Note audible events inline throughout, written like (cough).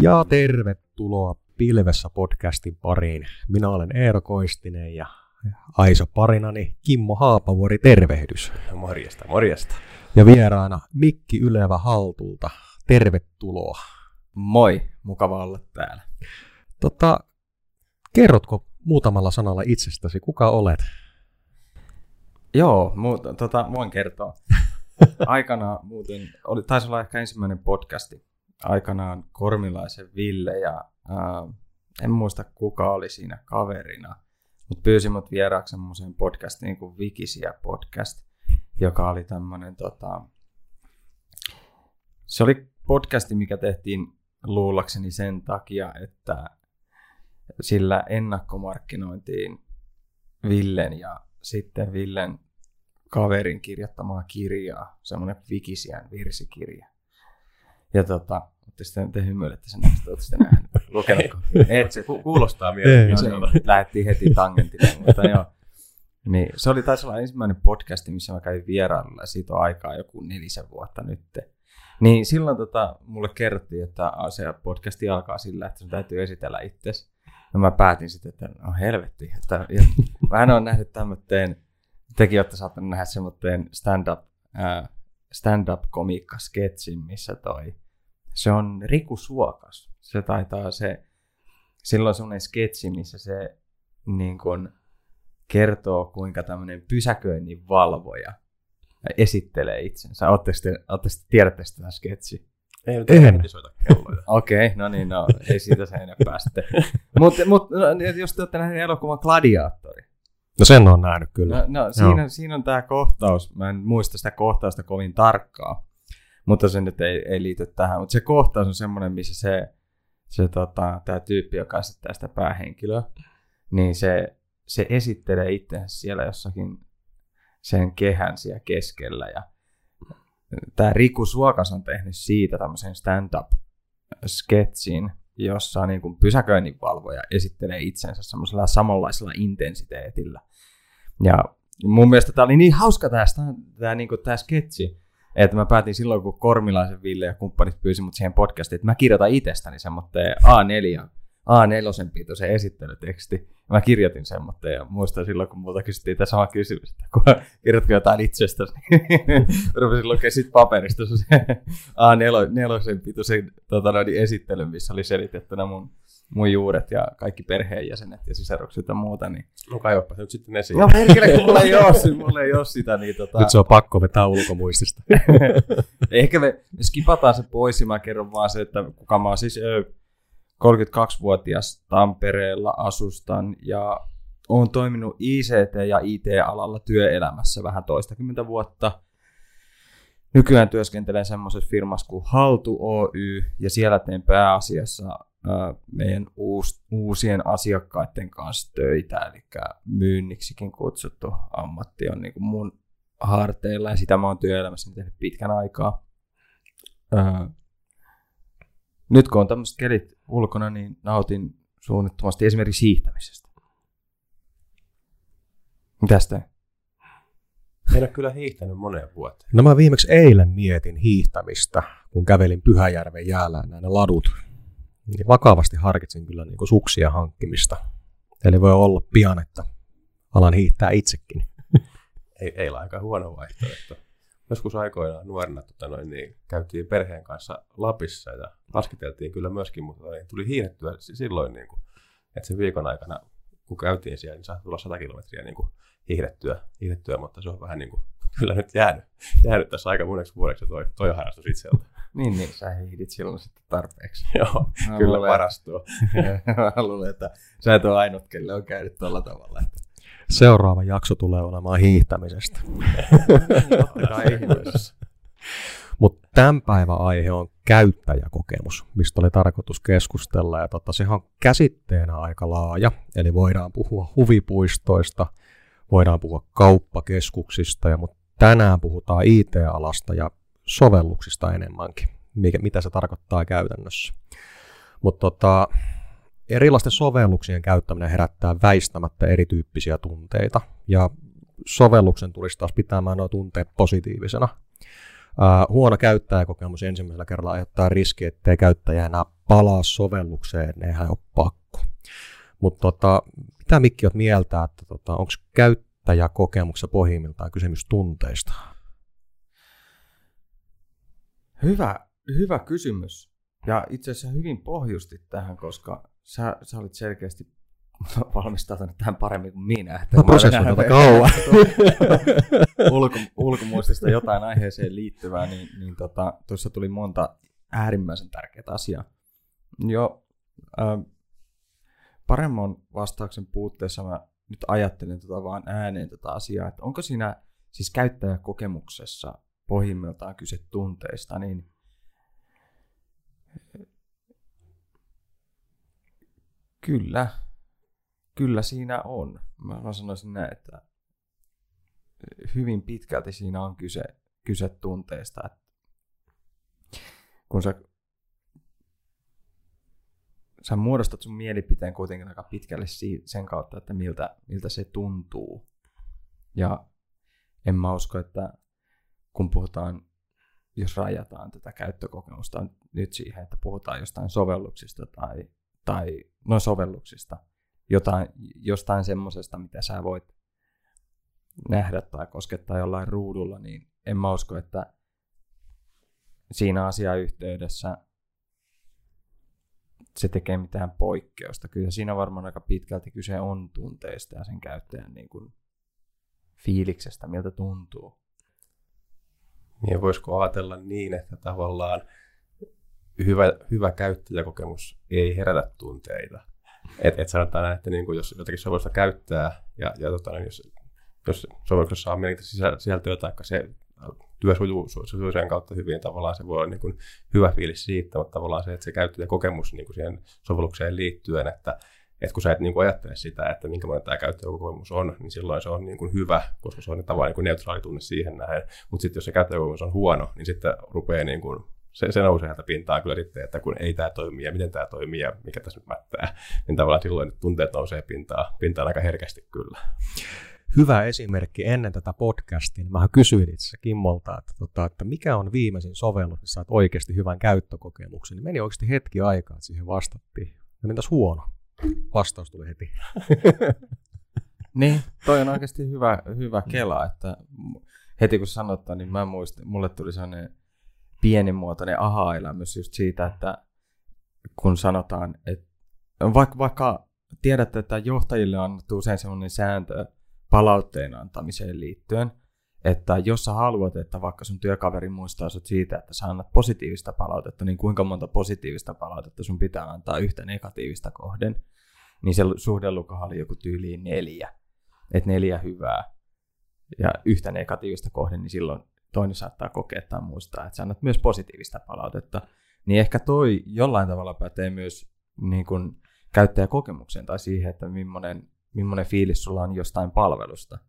Ja tervetuloa Pilvessä podcastin pariin. Minä olen Eero Koistinen ja Aiso parinani Kimmo Haapavuori, tervehdys. Morjesta, morjesta. Ja vieraana Mikki Ylevä Haltulta, tervetuloa. Moi, mukava olla täällä. Tota, kerrotko muutamalla sanalla itsestäsi, kuka olet? Joo, mu- tota, voin kertoa. Aikana muuten, oli, taisi olla ehkä ensimmäinen podcasti, aikanaan Kormilaisen Ville ja ää, en muista kuka oli siinä kaverina, mutta pyysi mut vieraaksi semmoiseen podcastiin kuin Vikisiä podcast, joka oli tämmöinen tota, se oli podcasti, mikä tehtiin luullakseni sen takia, että sillä ennakkomarkkinointiin Villen ja sitten Villen kaverin kirjoittamaa kirjaa, semmoinen Vikisiän virsikirja. Ja tota, olette sitten te hymyilette sen, että olette sitten nähnyt, (laughs) lukenut. Et se ku- kuulostaa mielenkiintoiselta. niin, lähdettiin heti tangentille, (laughs) mutta joo. Niin, se oli taisi olla ensimmäinen podcasti, missä mä kävin vierailulla ja siitä on aikaa joku nelisen vuotta nyt. Niin silloin tota, mulle kerrottiin, että se podcasti alkaa sillä, että sun täytyy esitellä itsesi. Ja mä päätin sitten, että no helvetti. Että, ja, mä en ole nähnyt tämmöteen, tekin olette saattaneet nähdä semmoinen stand-up, äh, stand-up komiikka sketsin, missä toi, se on Riku Suokas. Se taitaa se, silloin semmoinen sketsi, missä se niin kun, kertoo, kuinka tämmöinen pysäköinnin valvoja esittelee itsensä. Oletteko te, ootteko te tiedätte sitä sketsi? Ei nyt En. heti soita kelloja. (laughs) Okei, okay, no niin, no, ei siitä sen enempää sitten. Mutta mut, no, jos te olette nähneet elokuvan Gladiatori, No sen on nähnyt kyllä. no, no siinä, siinä on tämä kohtaus, mä en muista sitä kohtausta kovin tarkkaa, mutta se nyt ei, ei liity tähän, mutta se kohtaus on semmoinen, missä se, se tota, tämä tyyppi, joka esittää sitä päähenkilöä, niin se, se esittelee itsensä siellä jossakin sen kehän siellä keskellä. Ja tämä Riku Suokas on tehnyt siitä tämmöisen stand-up-sketsin, jossa niin kuin pysäköinninvalvoja esittelee itsensä semmoisella samanlaisella intensiteetillä. Ja mun mielestä tämä oli niin hauska tämä, tämä, niin kuin tämä sketsi, että mä päätin silloin, kun Kormilaisen Ville ja kumppanit pyysi mut siihen podcastiin, että mä kirjoitan itsestäni semmoitteen A4, A4 pituisen esittelyteksti. Mä kirjoitin semmoitteen ja muistan silloin, kun multa kysyttiin tämä sama kysymys, että kun kirjoitko jotain itsestäsi, niin (laughs) rupesin lukea sit paperista se A4 pituisen tota, noin, esittelyn, missä oli selitettynä mun, mun juuret ja kaikki perheenjäsenet ja sisarukset ja muuta. Niin... No kaivopa se nyt sitten esiin. No perkele, kun mulla ei ole, mulla ei ole sitä, niin tota... Nyt se on pakko vetää ulkomuistista. (laughs) Ehkä me, me skipataan se pois ja mä kerron vaan se, että kuka mä oon siis ö, 32-vuotias Tampereella asustan ja oon toiminut ICT- ja IT-alalla työelämässä vähän toistakymmentä vuotta. Nykyään työskentelen semmoisessa firmassa kuin Haltu Oy ja siellä teen pääasiassa meidän uus, uusien asiakkaiden kanssa töitä, eli myynniksikin kutsuttu ammatti on niin kuin mun harteilla ja sitä mä oon työelämässä tehnyt pitkän aikaa. Nyt kun on tämmöiset kelit ulkona, niin nautin suunnittomasti esimerkiksi hiihtämisestä. Mitäs te? En ole kyllä hiihtänyt moneen vuoteen. No mä viimeksi eilen mietin hiihtämistä, kun kävelin Pyhäjärven jäällä näin ladut. Niin vakavasti harkitsin kyllä niin suksia hankkimista. Eli voi olla pian, että alan hiihtää itsekin. Ei, ei ole aika huono vaihtoehto. Joskus aikoinaan nuorena tota noin, niin käytiin perheen kanssa Lapissa ja laskiteltiin kyllä myöskin, mutta niin, tuli hiihdettyä si- silloin, niin kuin, että sen viikon aikana, kun käytiin siellä, niin saa tulla 100 kilometriä niin kuin, hiihdettyä, hiihdettyä, mutta se on vähän niin kuin, (laughs) kyllä nyt jäänyt, jäänyt tässä aika moneksi vuodeksi toi, toi harrastus itseltä. (laughs) Niin, niin, sä hiihdit silloin sitten tarpeeksi. (laughs) Joo, Mä kyllä luulen, varastuu. Mä luulen, että sä et ole ainut, kelle on käynyt tuolla tavalla. Että... Seuraava jakso tulee olemaan hiihtämisestä. Mutta tämän päivän aihe on käyttäjäkokemus, mistä oli tarkoitus keskustella. Ja tota, sehän on käsitteenä aika laaja, eli voidaan puhua huvipuistoista, voidaan puhua kauppakeskuksista, ja, mutta tänään puhutaan IT-alasta ja sovelluksista enemmänkin, mikä, mitä se tarkoittaa käytännössä. Mutta tota, erilaisten sovelluksien käyttäminen herättää väistämättä erityyppisiä tunteita, ja sovelluksen tulisi taas pitämään nuo tunteet positiivisena. Uh, huono käyttäjäkokemus ensimmäisellä kerralla aiheuttaa riski, ettei käyttäjä enää palaa sovellukseen, eihän ole pakko. Mutta tota, mitä Mikki olet mieltä, että tota, onko käyttäjäkokemuksessa pohjimmiltaan kysymys tunteista? Hyvä, hyvä kysymys. Ja itse asiassa hyvin pohjustit tähän, koska sä, sä olit selkeästi (laughs) valmistautunut tähän paremmin kuin minä. Että mä prosessoin tätä kauan. (laughs) ulko, ulkomuistista jotain aiheeseen liittyvää, niin, niin tota, tuossa tuli monta äärimmäisen tärkeää asiaa. Jo äh, paremman vastauksen puutteessa mä nyt ajattelin tota vaan ääneen tätä asiaa, että onko siinä siis käyttäjäkokemuksessa pohjimmiltaan kyse tunteista, niin kyllä, kyllä siinä on. Mä sanoisin näin, että hyvin pitkälti siinä on kyse, kyse tunteista. Että kun sä, sä muodostat sun mielipiteen kuitenkin aika pitkälle sen kautta, että miltä, miltä se tuntuu. Ja en mä usko, että kun puhutaan, jos rajataan tätä käyttökokemusta nyt siihen, että puhutaan jostain sovelluksista tai, tai no sovelluksista, jotain, jostain semmoisesta, mitä sä voit nähdä tai koskettaa jollain ruudulla, niin en mä usko, että siinä asiayhteydessä se tekee mitään poikkeusta. Kyllä siinä varmaan aika pitkälti kyse on tunteista ja sen käyttäjän niin kuin fiiliksestä, miltä tuntuu. Niin voisiko ajatella niin, että tavallaan hyvä, hyvä käyttäjäkokemus ei herätä tunteita. Et, et sanotaan näin, että niin kuin jos jotakin sovellusta käyttää ja, ja tota, niin jos, jos sovelluksessa on mielenkiintoista sisältöä tai se työ sujuu, sujuu sen kautta hyvin, tavallaan se voi olla niin kuin hyvä fiilis siitä, mutta tavallaan se, että se käyttäjäkokemus niin kuin siihen sovellukseen liittyen, että että kun sä et niin kuin ajattele sitä, että minkälainen tämä käyttäjäkokemus on, niin silloin se on niin kuin hyvä, koska se on tavallaan niin kuin neutraali tunne siihen nähden. Mutta sitten jos se käyttäjäkokemus on huono, niin sitten rupeaa niin kuin, se, se nousee sieltä pintaan kyllä sitten, että kun ei tämä toimi ja miten tämä toimii ja mikä tässä nyt mättää, niin tavallaan silloin tunteet nousee pintaan, pintaan aika herkästi kyllä. Hyvä esimerkki ennen tätä podcastia. Mä kysyin itse Kimmolta, että, tota, että mikä on viimeisin sovellus, jossa saat oikeasti hyvän käyttökokemuksen. Niin meni oikeasti hetki aikaa, että siihen vastattiin. Ja mitäs huono? Vastaus tuli heti. (laughs) niin, toi on oikeasti hyvä, hyvä kela, että heti kun sanottaa, niin mä muistin, mulle tuli sellainen pienimuotoinen aha-elämys just siitä, että kun sanotaan, että vaikka, vaikka tiedätte, että johtajille on annettu usein sellainen sääntö palautteen antamiseen liittyen, että jos sä haluat, että vaikka sun työkaveri muistaa sut siitä, että sä annat positiivista palautetta, niin kuinka monta positiivista palautetta sun pitää antaa yhtä negatiivista kohden, niin se suhdelukahan oli joku tyyliin neljä. Että neljä hyvää ja yhtä negatiivista kohden, niin silloin toinen saattaa kokea tai muistaa, että sä annat myös positiivista palautetta. Niin ehkä toi jollain tavalla pätee myös niin kun käyttäjäkokemukseen tai siihen, että millainen, millainen fiilis sulla on jostain palvelusta –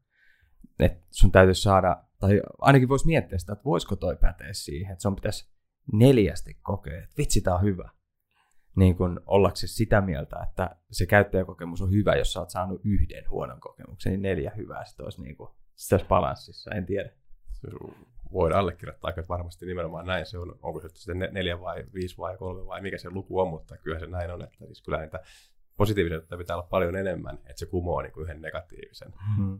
että sun täytyisi saada, tai ainakin voisi miettiä sitä, että voisiko toi päteä siihen, että sun pitäisi neljästi kokea, että vitsi, tää on hyvä. Niin kun ollaksesi sitä mieltä, että se käyttäjäkokemus on hyvä, jos sä oot saanut yhden huonon kokemuksen, niin neljä hyvää sitten olisi, niin kuin, sit olisi balanssissa, en tiedä. Voin allekirjoittaa, että varmasti nimenomaan näin se on, onko se sitten neljä vai viisi vai kolme vai mikä se luku on, mutta kyllä se näin on, että siis kyllä niitä positiivisia pitää olla paljon enemmän, että se kumoo niin kuin yhden negatiivisen. Hmm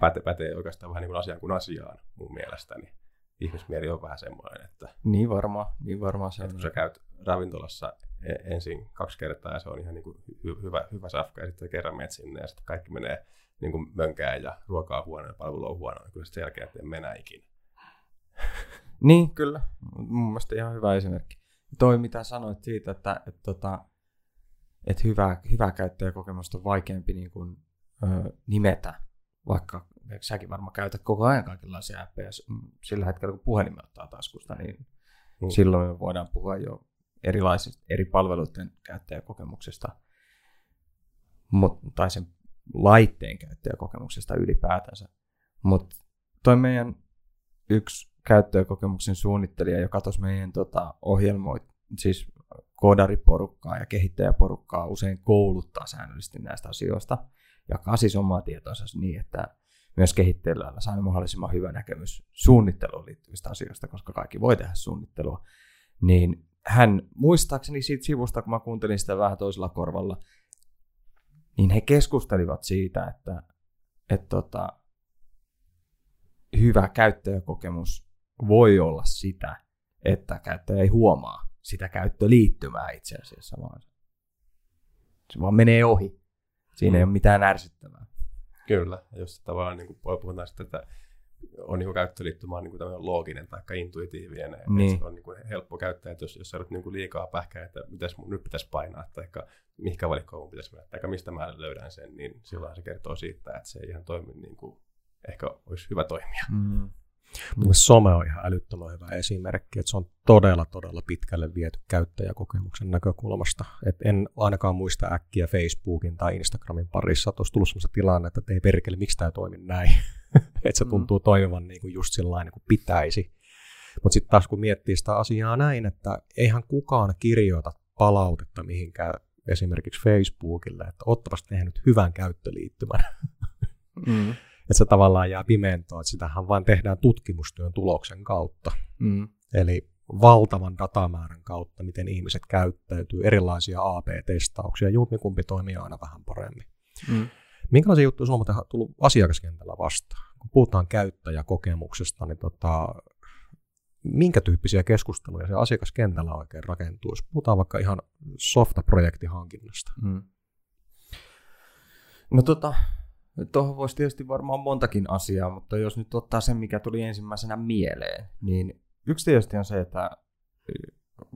päte, pätee oikeastaan vähän niin kuin asiaan kuin asiaan mun mielestäni. Ihmismieli on vähän semmoinen, että... Niin varmaan, niin varmaan se on. Kun sä käyt ravintolassa e- ensin kaksi kertaa ja se on ihan niin kuin hy- hyvä, hyvä safka ja sitten kerran menet sinne ja sitten kaikki menee niin kuin mönkään ja ruokaa huono ja palvelu on huono, niin kyllä sen jälkeen en mennä ikinä. (laughs) niin, kyllä. Mun mielestä ihan hyvä esimerkki. Toi mitä sanoit siitä, että, että, että, tota, että hyvää, hyvää käyttäjäkokemusta on vaikeampi niin kuin, ö, nimetä vaikka säkin varmaan käytät koko ajan kaikenlaisia appeja sillä hetkellä, kun puhelimen ottaa taskusta, niin mm. silloin me voidaan puhua jo erilaisista eri palveluiden käyttäjäkokemuksesta mut, tai sen laitteen käyttäjäkokemuksesta ylipäätänsä. Mutta toi meidän yksi käyttäjäkokemuksen suunnittelija, joka tuossa meidän tota, ohjelmoit, siis koodariporukkaa ja kehittäjäporukkaa usein kouluttaa säännöllisesti näistä asioista – jakaa siis omaa tietonsa niin, että myös kehittelyllä saada mahdollisimman hyvä näkemys suunnitteluun liittyvistä asioista, koska kaikki voi tehdä suunnittelua, niin hän muistaakseni siitä sivusta, kun mä kuuntelin sitä vähän toisella korvalla, niin he keskustelivat siitä, että, että tota, hyvä käyttäjäkokemus voi olla sitä, että käyttäjä ei huomaa sitä käyttöliittymää itse asiassa, vaan se vaan menee ohi. Siinä mm. ei ole mitään ärsyttävää. Kyllä, jos tavallaan niin kuin puhutaan sitten, että on niin käyttöliittymä on niin kuin looginen tai intuitiivinen, että niin. se on niin kuin helppo käyttää, että jos, jos sä niin kuin liikaa pähkää, että mitäs mun nyt pitäisi painaa, tai mihinkä valikkoon mun pitäisi mennä, tai mistä mä löydän sen, niin silloin se kertoo siitä, että se ei ihan toimi niin kuin ehkä olisi hyvä toimia. Mm. Mutta some on ihan älyttömän hyvä esimerkki, että se on todella, todella pitkälle viety käyttäjäkokemuksen näkökulmasta. Et en ainakaan muista äkkiä Facebookin tai Instagramin parissa, että olisi tullut sellaista tilannetta, että ei perkele, miksi tämä toimi näin. (laughs) että se mm. tuntuu toimivan niin kuin just sellainen kuin pitäisi. Mutta sitten taas kun miettii sitä asiaa näin, että eihän kukaan kirjoita palautetta mihinkään esimerkiksi Facebookille, että ottapas tehnyt hyvän käyttöliittymän. Mm että se tavallaan jää pimentoon, että sitähän vain tehdään tutkimustyön tuloksen kautta. Mm. Eli valtavan datamäärän kautta, miten ihmiset käyttäytyy, erilaisia AB-testauksia, jumpikumpi toimii aina vähän paremmin. Mm. Minkälaisia juttuja sinulla on tullut asiakaskentällä vastaan? Kun puhutaan käyttäjäkokemuksesta, niin tota, minkä tyyppisiä keskusteluja se asiakaskentällä oikein rakentuu? Jos puhutaan vaikka ihan softa-projektihankinnasta. Mm. No tota, Tuohon voisi tietysti varmaan montakin asiaa, mutta jos nyt ottaa sen, mikä tuli ensimmäisenä mieleen, niin yksi tietysti on se, että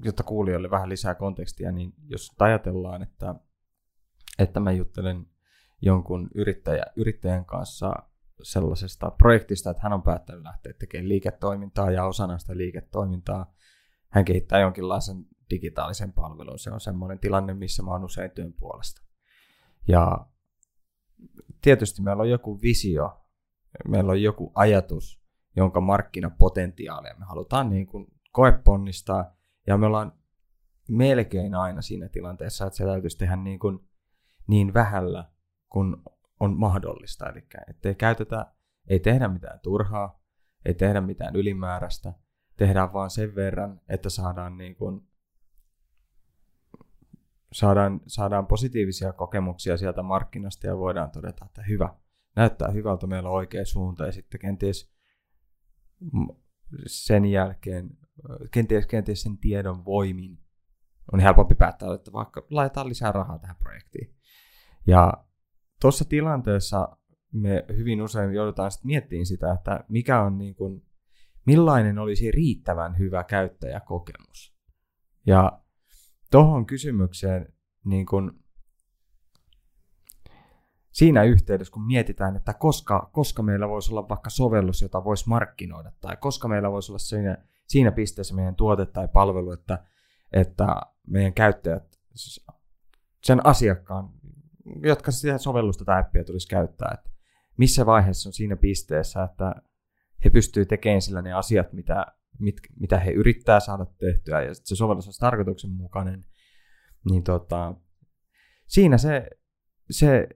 jotta kuulijoille vähän lisää kontekstia, niin jos ajatellaan, että, että mä juttelen jonkun yrittäjä, yrittäjän kanssa sellaisesta projektista, että hän on päättänyt lähteä tekemään liiketoimintaa ja osana sitä liiketoimintaa hän kehittää jonkinlaisen digitaalisen palvelun. Se on semmoinen tilanne, missä mä oon usein työn puolesta. Ja tietysti meillä on joku visio, meillä on joku ajatus, jonka markkinapotentiaalia me halutaan niin kuin koeponnistaa, ja me ollaan melkein aina siinä tilanteessa, että se täytyisi tehdä niin, kuin, niin vähällä kuin on mahdollista. Eli ettei käytetä, ei tehdä mitään turhaa, ei tehdä mitään ylimääräistä, tehdään vaan sen verran, että saadaan niin kuin saadaan, saadaan positiivisia kokemuksia sieltä markkinasta ja voidaan todeta, että hyvä, näyttää hyvältä, meillä on oikea suunta ja sitten kenties sen jälkeen, kenties, kenties sen tiedon voimin on helpompi päättää, että vaikka laitetaan lisää rahaa tähän projektiin. Ja tuossa tilanteessa me hyvin usein joudutaan sitten miettimään sitä, että mikä on niin kuin, millainen olisi riittävän hyvä käyttäjäkokemus. Ja tuohon kysymykseen niin kun, siinä yhteydessä, kun mietitään, että koska, koska meillä voisi olla vaikka sovellus, jota voisi markkinoida, tai koska meillä voisi olla siinä, siinä pisteessä meidän tuote tai palvelu, että, että meidän käyttäjät, siis sen asiakkaan, jotka sitä sovellusta tai appia tulisi käyttää, että missä vaiheessa on siinä pisteessä, että he pystyvät tekemään sillä ne asiat, mitä mit, mitä he yrittää saada tehtyä, ja se sovellus olisi tarkoituksenmukainen, niin tota, siinä se, se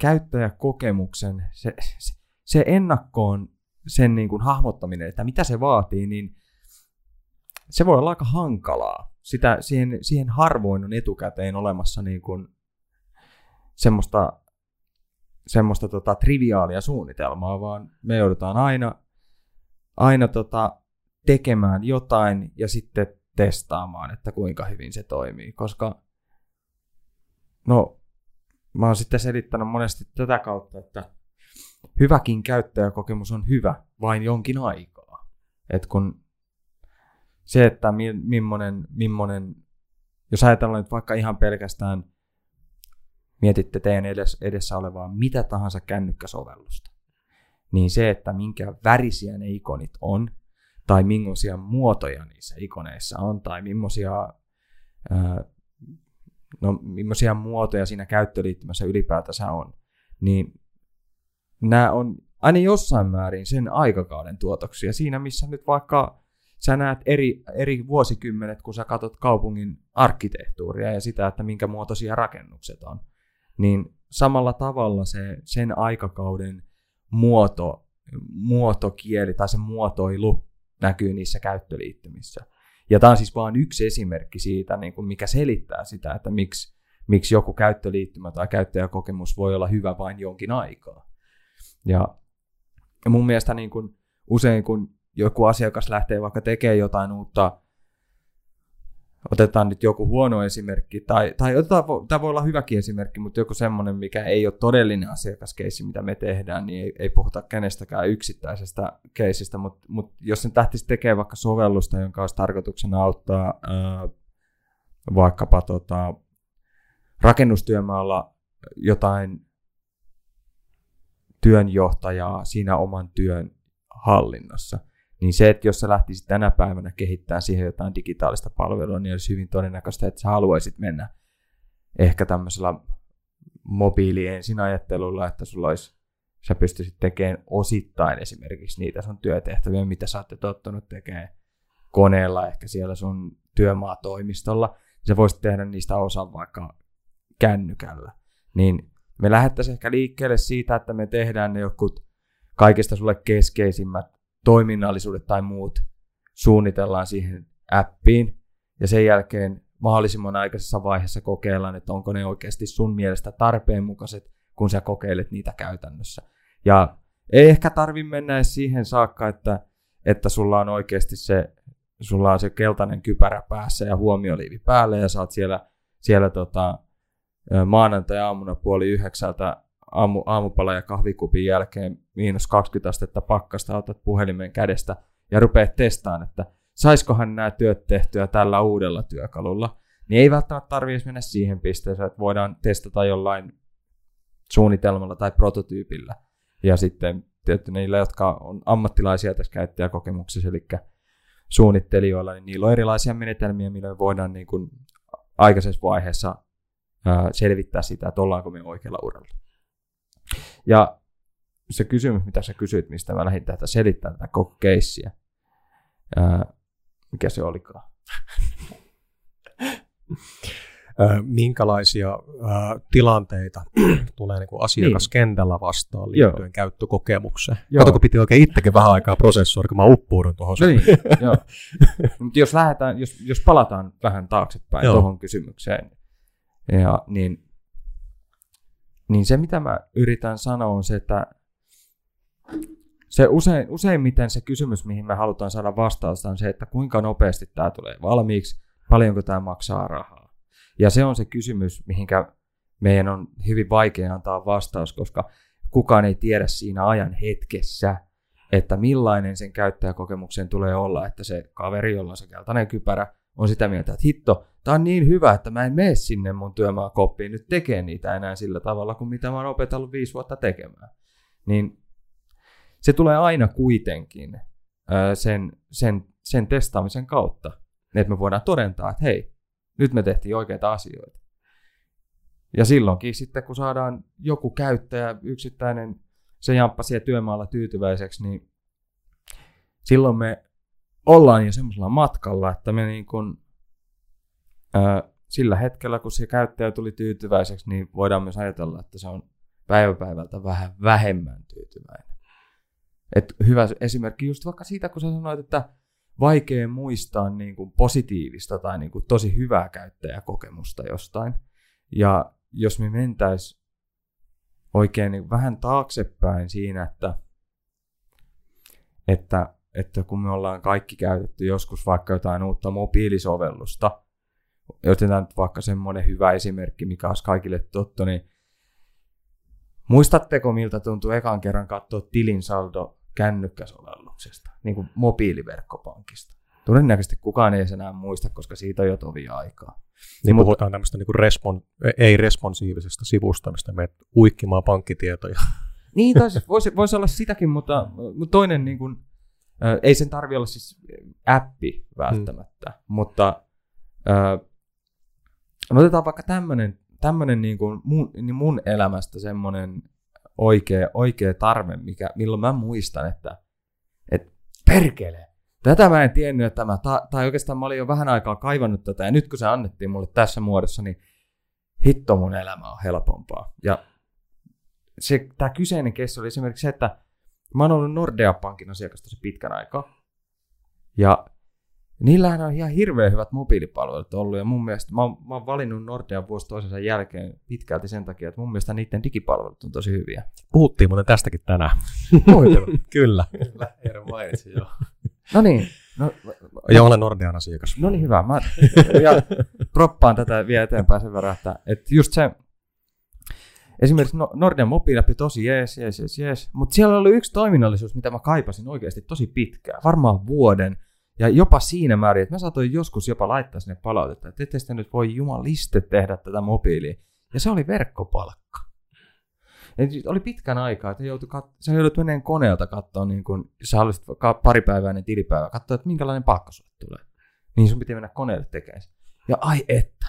käyttäjäkokemuksen, se, se, se ennakkoon sen niin kuin hahmottaminen, että mitä se vaatii, niin se voi olla aika hankalaa. Sitä, siihen, siihen harvoin on etukäteen olemassa niin kuin semmoista, semmoista tota, triviaalia suunnitelmaa, vaan me joudutaan aina, aina tota, tekemään jotain ja sitten testaamaan, että kuinka hyvin se toimii, koska no, mä oon sitten selittänyt monesti tätä kautta, että hyväkin käyttäjäkokemus on hyvä vain jonkin aikaa. Et kun se, että mi, millainen, millainen, jos ajatellaan nyt vaikka ihan pelkästään mietitte teidän edessä, edessä olevaa mitä tahansa kännykkäsovellusta, niin se, että minkä värisiä ne ikonit on, tai millaisia muotoja niissä ikoneissa on, tai millaisia, ää, no, millaisia muotoja siinä käyttöliittymässä ylipäätänsä on, niin nämä on aina jossain määrin sen aikakauden tuotoksia. Siinä, missä nyt vaikka sä näet eri, eri vuosikymmenet, kun sä katsot kaupungin arkkitehtuuria ja sitä, että minkä muotoisia rakennukset on, niin samalla tavalla se, sen aikakauden muoto, muotokieli tai se muotoilu näkyy niissä käyttöliittymissä. Ja tämä on siis vain yksi esimerkki siitä, niin kuin mikä selittää sitä, että miksi, miksi joku käyttöliittymä tai käyttäjäkokemus voi olla hyvä vain jonkin aikaa. Ja mun mielestä niin kuin usein, kun joku asiakas lähtee vaikka tekemään jotain uutta otetaan nyt joku huono esimerkki, tai, tai otetaan, tämä voi olla hyväkin esimerkki, mutta joku semmoinen, mikä ei ole todellinen asiakaskeissi, mitä me tehdään, niin ei, ei puhuta kenestäkään yksittäisestä keisistä, mutta, mutta jos sen lähtisi tekemään vaikka sovellusta, jonka olisi tarkoituksena auttaa ää, vaikkapa tota, rakennustyömaalla jotain työnjohtajaa siinä oman työn hallinnassa, niin se, että jos sä lähtisit tänä päivänä kehittämään siihen jotain digitaalista palvelua, niin olisi hyvin todennäköistä, että sä haluaisit mennä ehkä tämmöisellä mobiili ensin ajattelulla, että sulla olisi, sä pystyisit tekemään osittain esimerkiksi niitä sun työtehtäviä, mitä sä oot tottunut tekemään koneella, ehkä siellä sun työmaatoimistolla, sä voisit tehdä niistä osan vaikka kännykällä. Niin me lähettäisiin ehkä liikkeelle siitä, että me tehdään ne jokut kaikista sulle keskeisimmät toiminnallisuudet tai muut suunnitellaan siihen appiin ja sen jälkeen mahdollisimman aikaisessa vaiheessa kokeillaan, että onko ne oikeasti sun mielestä tarpeenmukaiset, kun sä kokeilet niitä käytännössä. Ja ei ehkä tarvi mennä edes siihen saakka, että, että sulla on oikeasti se, sulla on se keltainen kypärä päässä ja huomioliivi päälle ja oot siellä, siellä tota, maanantai-aamuna puoli yhdeksältä aamu, aamupala ja kahvikupin jälkeen miinus 20 astetta pakkasta, otat puhelimen kädestä ja rupeat testaamaan, että saiskohan nämä työt tehtyä tällä uudella työkalulla, niin ei välttämättä tarvitse mennä siihen pisteeseen, että voidaan testata jollain suunnitelmalla tai prototyypillä. Ja sitten tietysti niillä, jotka on ammattilaisia tässä käyttäjäkokemuksessa, eli suunnittelijoilla, niin niillä on erilaisia menetelmiä, millä voidaan niin kuin aikaisessa vaiheessa selvittää sitä, että ollaanko me oikealla uralla. Ja se kysymys, mitä sä kysyit, mistä mä lähdin tätä selittämään tätä koko keissiä, mikä se olikaan? minkälaisia tilanteita (clears throat) tulee niin kuin asiakaskentällä vastaan liittyen Joo. käyttökokemukseen. Joo. Kato, kun piti oikein itsekin vähän aikaa prosessoida, kun mä uppuudun tuohon. No niin, (laughs) joo. Mutta jos, lähdetään, jos, jos palataan vähän taaksepäin tuohon kysymykseen, ja, niin niin se, mitä mä yritän sanoa, on se, että se usein, useimmiten se kysymys, mihin me halutaan saada vastausta, on se, että kuinka nopeasti tämä tulee valmiiksi, paljonko tämä maksaa rahaa. Ja se on se kysymys, mihinkä meidän on hyvin vaikea antaa vastaus, koska kukaan ei tiedä siinä ajan hetkessä, että millainen sen käyttäjäkokemuksen tulee olla, että se kaveri, jolla on se keltainen kypärä, on sitä mieltä, että hitto, tämä on niin hyvä, että mä en mene sinne mun työmaakoppiin nyt tekemään niitä enää sillä tavalla kuin mitä mä oon opetellut viisi vuotta tekemään. Niin se tulee aina kuitenkin sen, sen, sen testaamisen kautta, että me voidaan todentaa, että hei, nyt me tehtiin oikeita asioita. Ja silloinkin sitten, kun saadaan joku käyttäjä, yksittäinen, se jamppa siellä työmaalla tyytyväiseksi, niin silloin me ollaan jo semmoisella matkalla, että me niin kuin, sillä hetkellä, kun se käyttäjä tuli tyytyväiseksi, niin voidaan myös ajatella, että se on päiväpäivältä vähän vähemmän tyytyväinen. Et hyvä esimerkki just vaikka siitä, kun sä sanoit, että vaikea muistaa niin kuin positiivista tai niin kuin tosi hyvää käyttäjäkokemusta jostain. Ja jos me mentäis oikein niin vähän taaksepäin siinä, että, että että kun me ollaan kaikki käytetty joskus vaikka jotain uutta mobiilisovellusta, otetaan nyt vaikka semmoinen hyvä esimerkki, mikä olisi kaikille tuttu, niin muistatteko miltä tuntuu ekan kerran katsoa tilinsaldo kännykkäsovelluksesta, niin kuin mobiiliverkkopankista? Todennäköisesti kukaan ei enää muista, koska siitä on jo tovi aikaa. Niin mutta, puhutaan tämmöistä niin respon, ei-responsiivisesta sivusta, mistä menet uikkimaan pankkitietoja. Niin, tai (laughs) siis voisi, voisi olla sitäkin, mutta, mutta toinen niin kuin, ei sen tarvi olla siis appi välttämättä, hmm. mutta no otetaan vaikka tämmöinen tämmönen niin kuin mun, niin mun elämästä semmoinen oikea, oikea tarve, mikä, milloin mä muistan, että, että perkele, tätä mä en tiennyt, että mä, ta, tai oikeastaan mä olin jo vähän aikaa kaivannut tätä, ja nyt kun se annettiin mulle tässä muodossa, niin hitto mun elämä on helpompaa. Ja se, tämä kyseinen kessi oli esimerkiksi se, että mä oon ollut Nordea Pankin asiakas tosi pitkän aikaa. Ja niillähän on ihan hirveän hyvät mobiilipalvelut ollut, ja mun mielestä mä oon, mä oon valinnut Nordea vuosi toisensa jälkeen pitkälti sen takia, että mun mielestä niiden digipalvelut on tosi hyviä. Puhuttiin muuten tästäkin tänään. (laughs) Kyllä. Kyllä, Eero mainitsi jo. (laughs) No niin, no, Ja olen Nordean asiakas. no niin hyvä. Mä ja proppaan tätä vielä eteenpäin sen verran, että, että just se, esimerkiksi No- Nordean mobiiliappi tosi jees, jees, jees, jees, mutta siellä oli yksi toiminnallisuus, mitä mä kaipasin oikeasti tosi pitkään, varmaan vuoden, ja jopa siinä määrin, että mä saatoin joskus jopa laittaa sinne palautetta, että ette sitä nyt voi jumaliste tehdä tätä mobiilia. Ja se oli verkkopalkka. Sit oli pitkän aikaa, että joutui kat- sä joudut meneen koneelta katsoa, niin kun sä haluaisit ka- paripäiväinen tilipäivä, katsoa, että minkälainen palkka sulle tulee. Niin sun piti mennä koneelle tekemään. Ja ai että,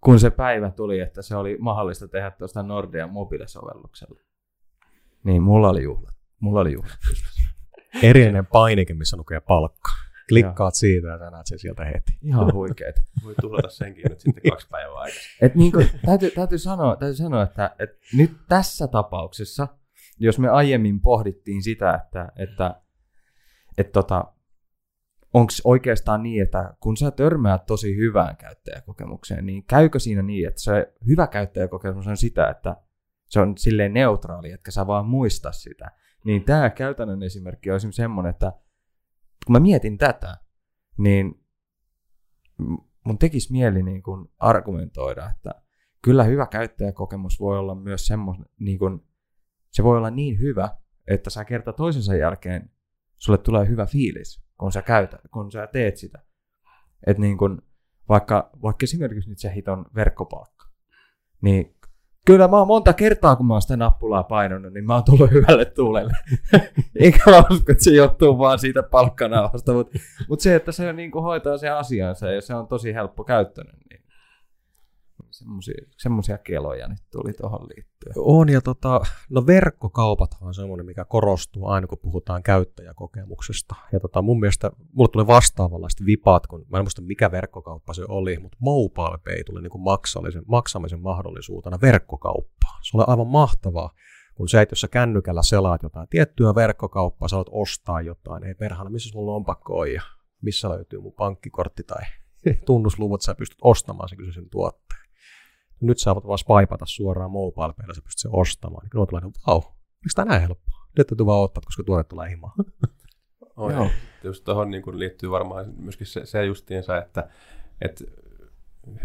kun se päivä tuli, että se oli mahdollista tehdä tuosta Nordean mobiilisovelluksella. Niin mulla oli juhlat. Mulla oli juhlat. Erillinen painike, missä lukee palkka. Klikkaat siitä ja sä näet sen sieltä heti. Ihan huikeeta. Voi tuhlata senkin nyt sitten kaksi päivää aikaisemmin. Et niin kuin, täytyy, täytyy, sanoa, täytyy sanoa, että, että nyt tässä tapauksessa, jos me aiemmin pohdittiin sitä, että, että, että tota, onko oikeastaan niin, että kun sä törmäät tosi hyvään käyttäjäkokemukseen, niin käykö siinä niin, että se hyvä käyttäjäkokemus on sitä, että se on silleen neutraali, että sä vaan muista sitä. Niin tämä käytännön esimerkki on esimerkiksi semmoinen, että kun mä mietin tätä, niin mun tekisi mieli niin kuin argumentoida, että kyllä hyvä käyttäjäkokemus voi olla myös semmoinen, niin kuin, se voi olla niin hyvä, että sä kerta toisensa jälkeen sulle tulee hyvä fiilis, kun sä, käytät, kun sä teet sitä. Että niin kuin, vaikka, vaikka esimerkiksi nyt se hiton verkkopalkka, niin kyllä mä oon monta kertaa, kun mä oon sitä nappulaa painanut, niin mä oon tullut hyvälle tuulelle. (laughs) Eikä mä usko, että se johtuu vaan siitä palkkanauhasta, mutta mut se, että se niin kuin hoitaa se asiansa ja se on tosi helppo käyttöinen, semmosia keloja nyt tuli tuohon liittyen. On, ja tota, no verkkokaupat on semmoinen, mikä korostuu aina, kun puhutaan käyttäjäkokemuksesta. Ja tota, mun mielestä mulle tuli vastaavanlaiset vipat, kun mä en muista mikä verkkokauppa se oli, mutta MobilePay tuli niin kuin maksamisen, maksamisen mahdollisuutena verkkokauppaan. Se oli aivan mahtavaa, kun sä et, jos sä kännykällä selaat jotain tiettyä verkkokauppaa, sä haluat ostaa jotain, ei perhana, missä sulla on ja missä löytyy mun pankkikortti tai (laughs) tunnusluvut, sä pystyt ostamaan sen kyseisen tuotteen. Nyt sä voit vaan spaipata suoraan MobilePaylla, sä pystyt sen ostamaan. Niin kyllä tulee, vau, miksi tämä näin helppoa? Nyt täytyy vaan ottaa, koska tuote tulee himaan. (laughs) On. Joo. Just tuohon niin liittyy varmaan myöskin se, se justiinsa, että, että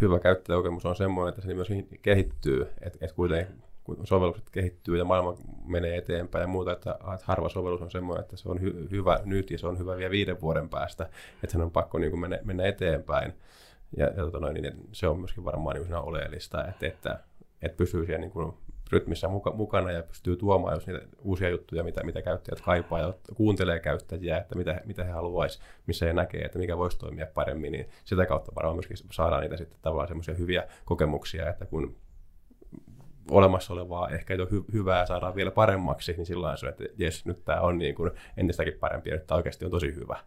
hyvä käyttäjäkokemus on semmoinen, että se myöskin kehittyy, että, että kuitenkin kun sovellukset kehittyy ja maailma menee eteenpäin ja muuta, että, että harva sovellus on semmoinen, että se on hy, hyvä nyt ja se on hyvä vielä viiden vuoden päästä, että sen on pakko niin kuin mennä, mennä eteenpäin. Ja, ja tota noin, niin se on myöskin varmaan niin oleellista, että, että, että pysyy siellä niin kuin rytmissä muka, mukana ja pystyy tuomaan jos niitä uusia juttuja, mitä, mitä käyttäjät kaipaa ja kuuntelee käyttäjiä, että mitä, mitä he haluaisivat, missä he näkee, että mikä voisi toimia paremmin, niin sitä kautta varmaan myöskin saadaan niitä sitten tavallaan semmoisia hyviä kokemuksia, että kun olemassa olevaa ehkä ole hy- hyvää saadaan vielä paremmaksi, niin silloin se että jes, nyt tämä on niin kuin entistäkin parempi ja nyt tämä oikeasti on tosi hyvä.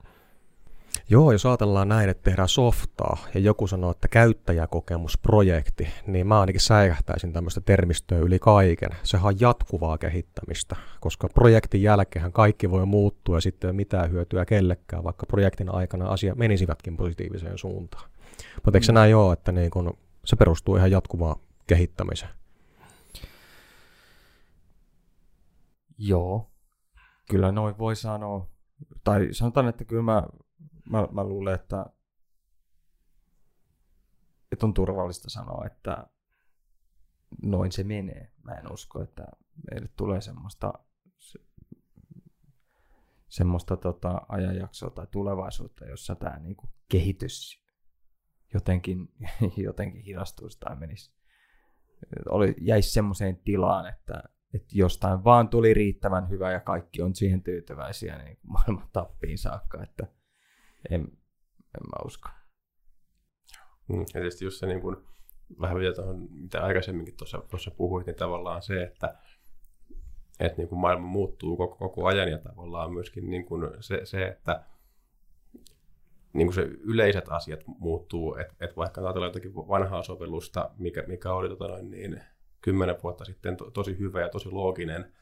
Joo, jos ajatellaan näin, että tehdään softaa ja joku sanoo, että käyttäjäkokemusprojekti, niin mä ainakin säikähtäisin tämmöistä termistöä yli kaiken. Sehän on jatkuvaa kehittämistä, koska projektin jälkeen kaikki voi muuttua ja sitten ei ole mitään hyötyä kellekään, vaikka projektin aikana asia menisivätkin positiiviseen suuntaan. Mutta eikö se näin ole, että niin kun se perustuu ihan jatkuvaan kehittämiseen? Joo, kyllä noin voi sanoa. Tai sanotaan, että kyllä mä, mä, mä luulen, että, että on turvallista sanoa, että noin se menee. Mä en usko, että meille tulee semmoista, se, semmoista tota, ajanjaksoa tai tulevaisuutta, jossa tämä niinku kehitys jotenkin, (laughs) jotenkin hidastuisi tai menisi. Oli, jäisi semmoiseen tilaan, että, että jostain vaan tuli riittävän hyvä ja kaikki on siihen tyytyväisiä niin maailman tappiin saakka, että en, en mä usko. Mm. Ja tietysti just se niin kuin, vähän vielä tuohon, mitä aikaisemminkin tuossa, tuossa puhuit, niin tavallaan se, että että niin kuin maailma muuttuu koko, koko ajan ja tavallaan myöskin niin kuin se, se, että niin kuin se yleiset asiat muuttuu, että et vaikka ajatellaan jotakin vanhaa sovellusta, mikä, mikä oli tota noin, niin kymmenen vuotta sitten to, tosi hyvä ja tosi looginen,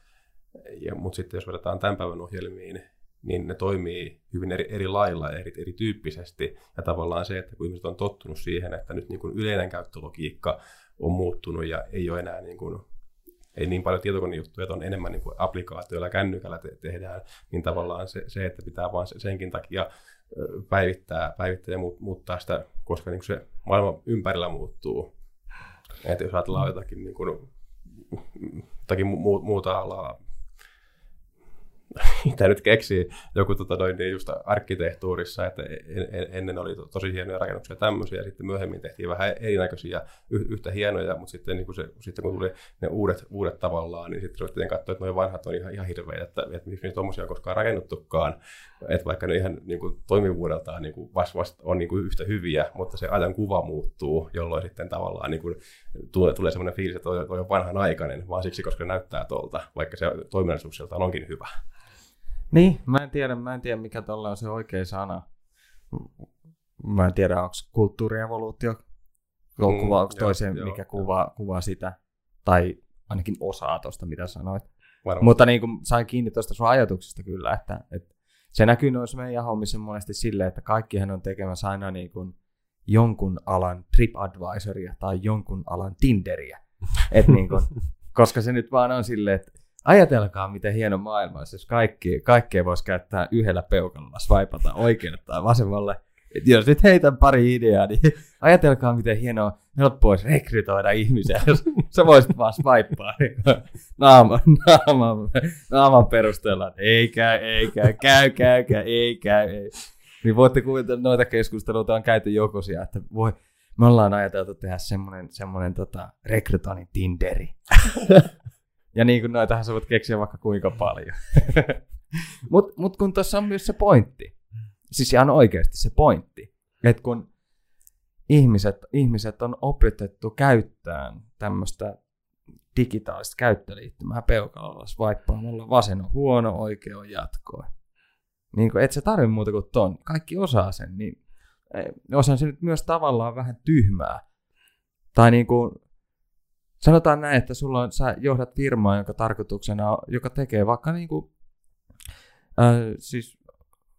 ja, mutta sitten jos verrataan tämän päivän ohjelmiin, niin ne toimii hyvin eri, eri lailla ja eri, erityyppisesti. Ja tavallaan se, että kun ihmiset on tottunut siihen, että nyt niin kuin yleinen käyttölogiikka on muuttunut ja ei ole enää niin kuin, ei niin paljon tietokonejuttuja, että on enemmän niin kuin applikaatioilla kännykällä te- tehdään, niin tavallaan se, se, että pitää vaan senkin takia päivittää, päivittää ja muuttaa sitä, koska niin se maailma ympärillä muuttuu. Että jos ajatellaan jotakin, niin kuin, jotakin muuta alaa, (laughs) mitä nyt keksii, joku tota, noin, niin just arkkitehtuurissa, että en, en, ennen oli to, tosi hienoja rakennuksia tämmöisiä, ja sitten myöhemmin tehtiin vähän erinäköisiä yhtä hienoja, mutta sitten, niin kun se, sitten kun tuli ne uudet, uudet tavallaan, niin sitten ruvettiin katsoa, että nuo vanhat on ihan, ihan hirveitä, että, että miksi niitä tuommoisia on koskaan rakennuttukaan, että vaikka ne ihan niin kuin, toimivuudeltaan niin kuin, vast, vast, on niin kuin, yhtä hyviä, mutta se ajan kuva muuttuu, jolloin sitten tavallaan niin kuin, tulee, tulee sellainen fiilis, että toi, on vanhanaikainen, vaan siksi, koska näyttää tuolta, vaikka se toiminnallisuuksiltaan onkin hyvä. Niin, mä en tiedä, mä en tiedä mikä tuolla on se oikea sana. Mä en tiedä, onko kulttuurievoluutio, mm, kuva, onko toiseen, joo, mikä joo. Kuvaa, kuvaa sitä, tai ainakin osaa tuosta, mitä sanoit. Varmasti. Mutta niin kuin sain kiinni tuosta sun ajatuksesta kyllä, että, että se näkyy noissa meidän hommissa monesti silleen, että kaikkihan on tekemässä aina niin kuin jonkun alan TripAdvisoria tai jonkun alan Tinderiä. Et niin kuin, (laughs) koska se nyt vaan on silleen, että Ajatelkaa, miten hieno maailma olisi, jos kaikki, kaikkea voisi käyttää yhdellä peukalolla, swipata oikealle tai vasemmalle. Et jos nyt heitän pari ideaa, niin ajatelkaa, miten hienoa helppo olisi rekrytoida ihmisiä, jos sä voisit vaan swipaa niin naaman, naaman, naaman perusteella, että ei käy, ei käy, käy, käy, käy, ei käy, ei. Niin voitte kuvitella, noita keskusteluita on käyty jokosia, että voi, me ollaan ajateltu tehdä semmoinen, semmoinen tota, rekrytoinnin Tinderi. Ja niin kuin noitahan sä voit keksiä vaikka kuinka paljon. (laughs) Mutta mut kun tuossa on myös se pointti, siis ihan oikeasti se pointti, että kun ihmiset, ihmiset on opetettu käyttämään tämmöistä digitaalista käyttöliittymää peukalolla swipeaamalla vasen on huono, oikea on jatkoa. Niin kuin, et se tarvitse muuta kuin ton. Kaikki osaa sen, niin osan se nyt myös tavallaan vähän tyhmää. Tai niin kuin, Sanotaan näin, että sulla on, sä johdat firmaa, jonka tarkoituksena, joka tekee vaikka niin kuin, äh, siis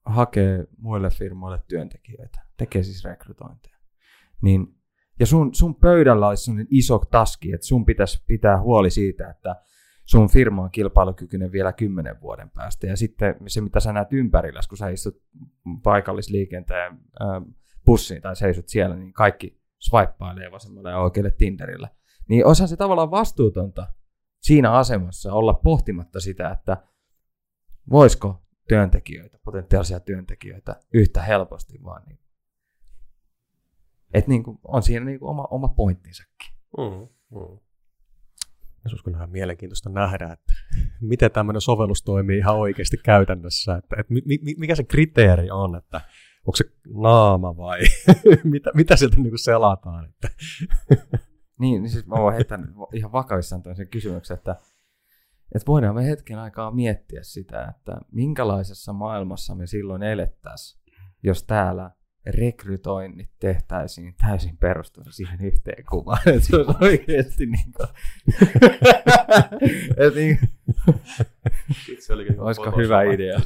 hakee muille firmoille työntekijöitä, tekee siis rekrytointeja. Niin, ja sun, sun pöydällä olisi sellainen iso taski, että sun pitäisi pitää huoli siitä, että sun firma on kilpailukykyinen vielä kymmenen vuoden päästä. Ja sitten se, mitä sä näet ympärillä, kun sä istut paikallisliikenteen äh, bussiin tai seisot siellä, niin kaikki swipeailee vasemmalle ja oikealle Tinderillä. Niin osa se tavallaan vastuutonta siinä asemassa olla pohtimatta sitä, että voisiko työntekijöitä, potentiaalisia työntekijöitä yhtä helposti vaan niin. Että niin kuin, on siinä niin kuin oma, oma pointtinsakin. Mm, mm. Joskus on mielenkiintoista nähdä, että miten tämmöinen sovellus toimii ihan oikeasti käytännössä. Että, että mikä se kriteeri on, että onko se naama vai (laughs) mitä, mitä sieltä niin kuin selataan. Että niin, niin siis mä voin heittää ihan vakavissaan sen kysymyksen, että, että voidaan me hetken aikaa miettiä sitä, että minkälaisessa maailmassa me silloin elettäisiin, jos täällä rekrytoinnit tehtäisiin täysin perustuen siihen yhteen kuvaan. Että (laughs) se olisi oikeasti niin kuin... (laughs) niin... Olisiko hyvä idea?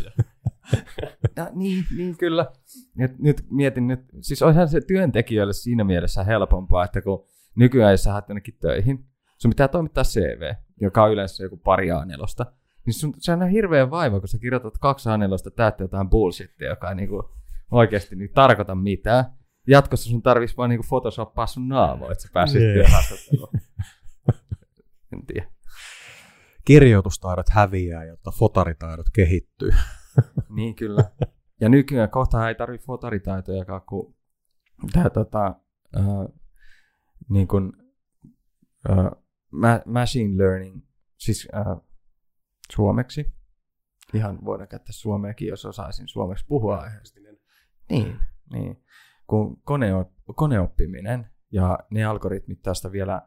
ja, (laughs) niin, niin kyllä. Nyt, nyt mietin, nyt, siis olisihan se työntekijöille siinä mielessä helpompaa, että kun nykyään jos sä haet jonnekin töihin, sun pitää toimittaa CV, joka on yleensä joku pari A4. Niin sun, se on hirveä vaiva, kun sä kirjoitat kaksi A4 täyttä jotain bullshittia, joka ei niinku oikeasti niin tarkoita mitään. Jatkossa sun tarvitsisi vaan niinku photoshoppaa sun naamo, että sä pääsit yeah. työhaastatteluun. (laughs) en tiedä. Kirjoitustaidot häviää, jotta fotaritaidot kehittyy. (laughs) niin kyllä. Ja nykyään kohta ei tarvitse fotaritaitoja, kun tämä tota, niin kuin, uh, ma- machine learning, siis uh, suomeksi, ihan voidaan käyttää suomeakin, jos osaisin suomeksi puhua aiheesta. Niin, niin. Kun koneop- koneoppiminen ja ne algoritmit tästä vielä,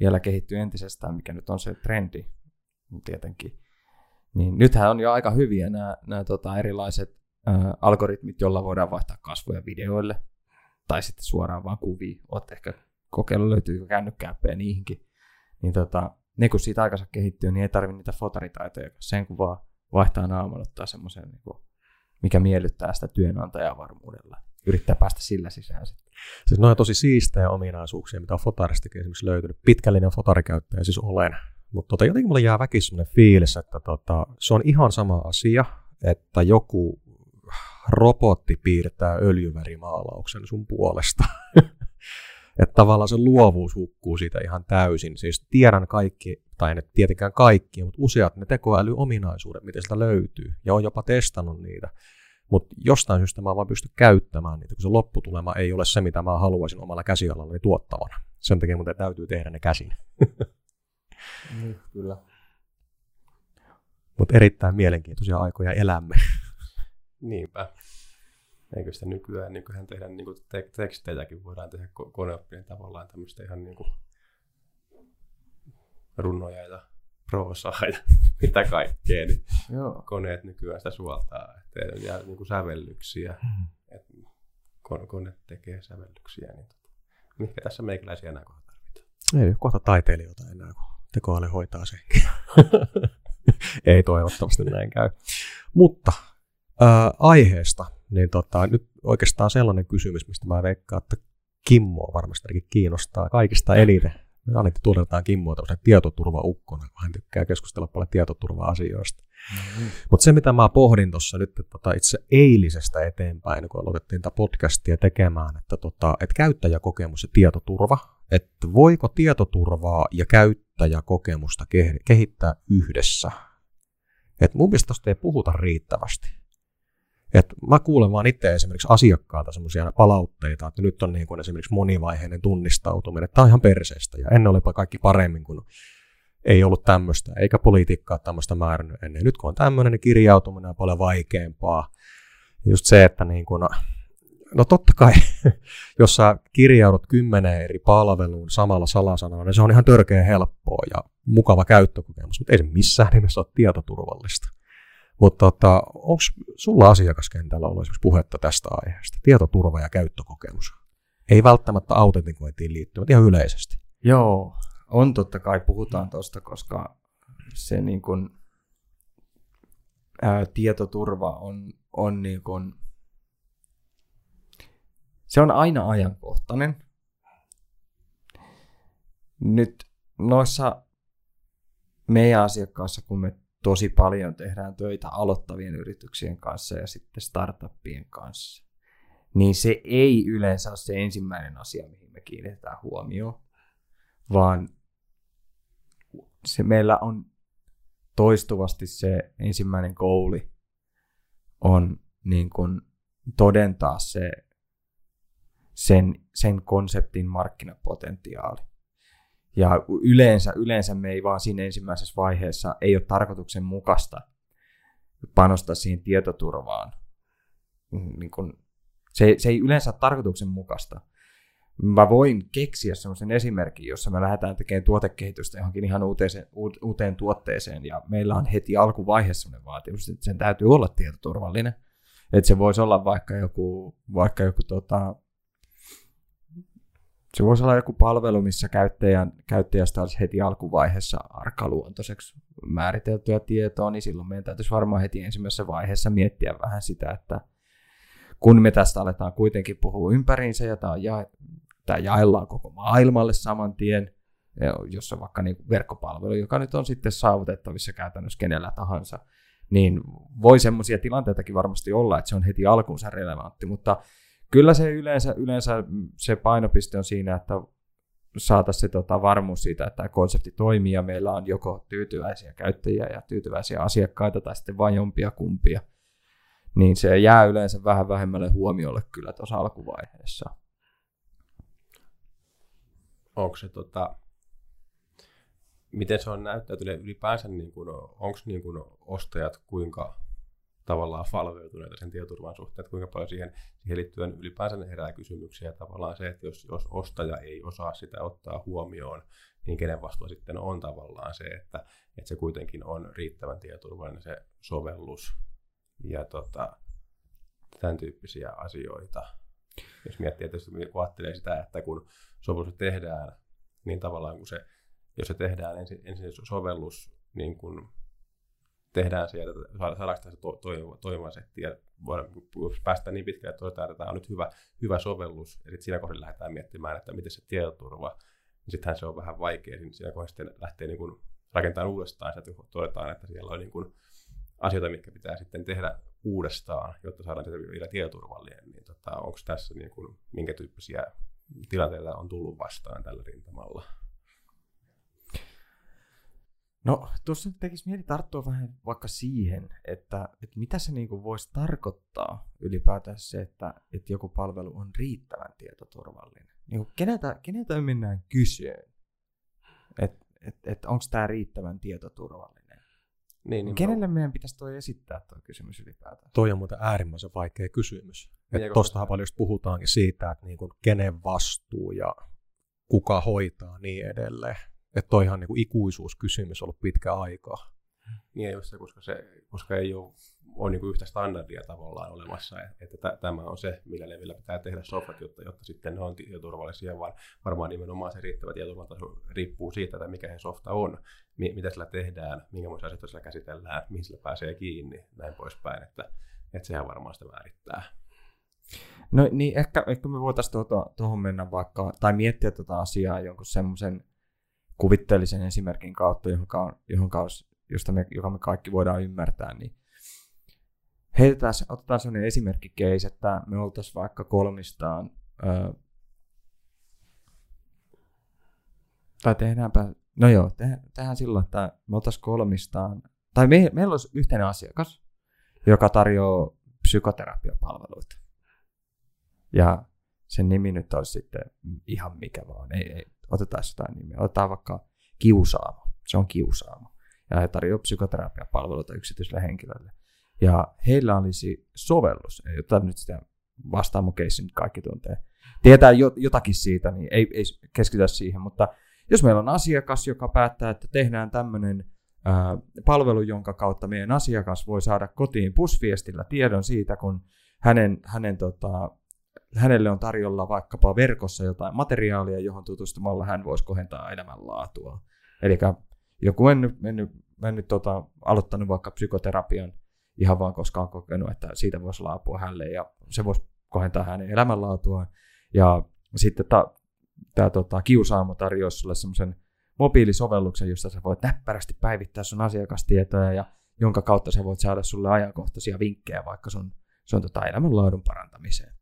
vielä kehittyy entisestään, mikä nyt on se trendi tietenkin, niin nythän on jo aika hyviä nämä, nämä tota, erilaiset ä, algoritmit, joilla voidaan vaihtaa kasvoja videoille tai sitten suoraan vaan kuvia. Olet ehkä kokeilla löytyykö kännykkääppejä niihinkin. niin tota, ne kun siitä aikansa kehittyy, niin ei tarvitse niitä fotaritaitoja, sen kun vaan vaihtaa naaman, ottaa semmoisen, niin mikä miellyttää sitä työnantajaa varmuudella. Yrittää päästä sillä sisään sitten. Siis noin tosi siistejä ominaisuuksia, mitä on fotaristakin esimerkiksi löytynyt. Pitkällinen fotarikäyttäjä siis olen. Mutta tota, jotenkin mulle jää väkisin sellainen fiilis, että tota, se on ihan sama asia, että joku robotti piirtää öljyvärimaalauksen sun puolesta. (laughs) että tavallaan se luovuus hukkuu siitä ihan täysin. Siis tiedän kaikki, tai en tietenkään kaikki, mutta useat ne tekoälyominaisuudet, miten sitä löytyy, ja on jopa testannut niitä. Mutta jostain syystä mä vaan pysty käyttämään niitä, kun se lopputulema ei ole se, mitä mä haluaisin omalla käsialallani tuottavana. Sen takia mun täytyy tehdä ne käsin. (laughs) Niin, kyllä. Mutta erittäin mielenkiintoisia aikoja elämme. Niinpä. Eikö sitä nykyään, nykyään tehdä niin te- tekstejäkin voidaan tehdä ko- koneoppien tavallaan tämmöistä ihan niin kuin runoja ja proosaa ja (laughs) mitä kaikkea, niin Joo. koneet nykyään sitä suoltaa, että jää niin kuin sävellyksiä, että kone tekee sävellyksiä, niin tota, mikä tässä meikäläisiä enää kohta tarvitaan. Ei kohta taiteilijoita enää, kun tekoäly hoitaa senkin. (laughs) Ei toivottavasti näin käy. Mutta ää, aiheesta, niin tota, nyt oikeastaan sellainen kysymys, mistä mä veikkaan, että Kimmo varmasti kiinnostaa kaikista eniten. Me ainakin tunnetaan Kimmoa tämmöisen tietoturvaukkona, kun hän tykkää keskustella paljon tietoturva-asioista. Mm-hmm. Mutta se, mitä mä pohdin tuossa nyt että tota, itse eilisestä eteenpäin, kun aloitettiin tätä podcastia tekemään, että, tota, että käyttäjäkokemus ja tietoturva, että voiko tietoturvaa ja käyttäjäkokemusta kehittää yhdessä. Et mun mielestä ei puhuta riittävästi. Et mä kuulen vaan itse esimerkiksi asiakkaalta semmoisia palautteita, että nyt on niin kuin esimerkiksi monivaiheinen tunnistautuminen. Tämä on ihan perseestä ja ennen olipa kaikki paremmin, kun ei ollut tämmöistä, eikä politiikkaa tämmöistä määrännyt ennen. Nyt kun on tämmöinen, niin kirjautuminen on paljon vaikeampaa. Just se, että niin kuin, no totta kai, (laughs) jos sä kirjaudut kymmeneen eri palveluun samalla salasanalla, niin se on ihan törkeä helppoa ja mukava käyttökokemus, mutta ei se missään nimessä ole tietoturvallista. Mutta tota, onko sulla asiakaskentällä ollut esimerkiksi puhetta tästä aiheesta, tietoturva ja käyttökokemus? Ei välttämättä autentikointiin liittyen, ihan yleisesti. Joo, on totta kai, puhutaan tuosta, koska se niin kun, ää, tietoturva on, on niin kun, se on aina ajankohtainen. Nyt noissa meidän asiakkaissa, kun me tosi paljon tehdään töitä aloittavien yrityksien kanssa ja sitten startuppien kanssa, niin se ei yleensä ole se ensimmäinen asia, mihin me kiinnitetään huomioon, vaan se meillä on toistuvasti se ensimmäinen kouli on niin kuin todentaa se, sen, sen konseptin markkinapotentiaali. Ja yleensä, yleensä me ei vaan siinä ensimmäisessä vaiheessa ei ole tarkoituksenmukaista panostaa siihen tietoturvaan. Niin kun, se, se ei yleensä ole tarkoituksenmukaista. Mä voin keksiä sellaisen esimerkin, jossa me lähdetään tekemään tuotekehitystä johonkin ihan uuteen, uuteen tuotteeseen, ja meillä on heti alkuvaiheessa sellainen vaatimus, että sen täytyy olla tietoturvallinen. Että se voisi olla vaikka joku, vaikka joku tota, se voisi olla joku palvelu, missä käyttäjän, käyttäjästä olisi heti alkuvaiheessa arkaluontoiseksi määriteltyä tietoa, niin silloin meidän täytyisi varmaan heti ensimmäisessä vaiheessa miettiä vähän sitä, että kun me tästä aletaan kuitenkin puhua ympäriinsä ja tämä, ja, tämä jaellaan koko maailmalle saman tien, jos on vaikka niin verkkopalvelu, joka nyt on sitten saavutettavissa käytännössä kenellä tahansa, niin voi semmoisia tilanteitakin varmasti olla, että se on heti alkuunsa relevantti, mutta kyllä se yleensä, yleensä se painopiste on siinä, että saataisiin se tota, varmuus siitä, että tämä konsepti toimii ja meillä on joko tyytyväisiä käyttäjiä ja tyytyväisiä asiakkaita tai sitten vain jompia kumpia. Niin se jää yleensä vähän vähemmälle huomiolle kyllä tuossa alkuvaiheessa. Onko se tota, miten se on näyttäytynyt ylipäänsä, niin onko niin ostajat kuinka tavallaan valveutuneita sen tietoturvan suhteen, että kuinka paljon siihen, siihen liittyen ylipäänsä herää kysymyksiä. Tavallaan se, että jos, jos ostaja ei osaa sitä ottaa huomioon, niin kenen vastuu sitten on tavallaan se, että, että se kuitenkin on riittävän tietoturvallinen se sovellus ja tota, tämän tyyppisiä asioita. Jos miettii, että kun ajattelee sitä, että kun sovellus tehdään, niin tavallaan kun se jos se tehdään ensin, ensin sovellus, niin kun tehdään sieltä, saadaanko tässä to, to, toimiva setti ja voidaan päästä niin pitkälle, että todetaan, että tämä on nyt hyvä, hyvä sovellus, ja sitten siinä kohdassa lähdetään miettimään, että miten se tietoturva, niin sittenhän se on vähän vaikea, niin siinä kohdassa sitten lähtee niin kuin rakentamaan uudestaan, että todetaan, että siellä on niin kuin asioita, mitkä pitää sitten tehdä uudestaan, jotta saadaan sitä vielä tietoturvallinen, niin tota, onko tässä niin kuin, minkä tyyppisiä tilanteita on tullut vastaan tällä rintamalla? No tuossa tekisi mieli tarttua vähän vaikka siihen, että, että mitä se niin voisi tarkoittaa ylipäätään se, että, että joku palvelu on riittävän tietoturvallinen. Niin kuin keneltä, keneltä mennään kysyyn, että et, et onko tämä riittävän tietoturvallinen? Niin, niin Kenelle mä... meidän pitäisi toi esittää tuo kysymys ylipäätään? Toi on muuten äärimmäisen vaikea kysymys. Niin, Tuostahan paljon puhutaankin siitä, että niin kuin kenen vastuu ja kuka hoitaa niin edelleen. Että toi ihan niin kuin ikuisuuskysymys ollut pitkä aikaa. Niin just se, koska, se, koska ei ole, ole niin kuin yhtä standardia tavallaan olemassa, että t- tämä on se, millä levillä pitää tehdä softat, jotta, jotta sitten ne on tietoturvallisia, vaan varmaan nimenomaan se riittävä tietoturvataso riippuu siitä, että mikä se softa on, mi- mitä sillä tehdään, minkälaisia asioita sillä käsitellään, mihin sillä pääsee kiinni, näin poispäin, että, että sehän varmaan sitä määrittää. No niin, ehkä, ehkä me voitaisiin tuohon, tuohon mennä vaikka, tai miettiä tuota asiaa jonkun semmoisen kuvitteellisen esimerkin kautta, johon, johon josta me, joka me kaikki voidaan ymmärtää, niin heitetään, otetaan sellainen esimerkki case, että me oltaisiin vaikka kolmistaan, ää, tai tehdäänpä, no joo, tehdään, tehdään silloin, että me oltaisiin kolmistaan, tai me, meillä olisi yhteinen asiakas, joka tarjoaa psykoterapiapalveluita. Ja sen nimi nyt olisi sitten ihan mikä vaan, ei, ei otetaan jotain nimeä, otetaan vaikka kiusaamo, se on kiusaamo ja he tarjoavat psykoterapiapalveluita yksityisille henkilöille. Ja heillä olisi sovellus, jota nyt sitä nyt kaikki tuntee. Tietää jotakin siitä, niin ei, ei keskitytä siihen, mutta jos meillä on asiakas, joka päättää, että tehdään tämmöinen palvelu, jonka kautta meidän asiakas voi saada kotiin pusviestillä tiedon siitä, kun hänen, hänen tota, hänelle on tarjolla vaikkapa verkossa jotain materiaalia, johon tutustumalla hän voisi kohentaa elämänlaatua. Eli joku mennyt, mennyt, mennyt tota, aloittanut vaikka psykoterapian ihan vaan koska on kokenut, että siitä voisi laapua hänelle ja se voisi kohentaa hänen elämänlaatuaan. Ja sitten tämä tota, kiusaamo tarjoaa sinulle semmoisen mobiilisovelluksen, josta sä voit näppärästi päivittää sun asiakastietoja ja jonka kautta sä voit saada sulle ajankohtaisia vinkkejä vaikka sun, sun tota elämänlaadun parantamiseen.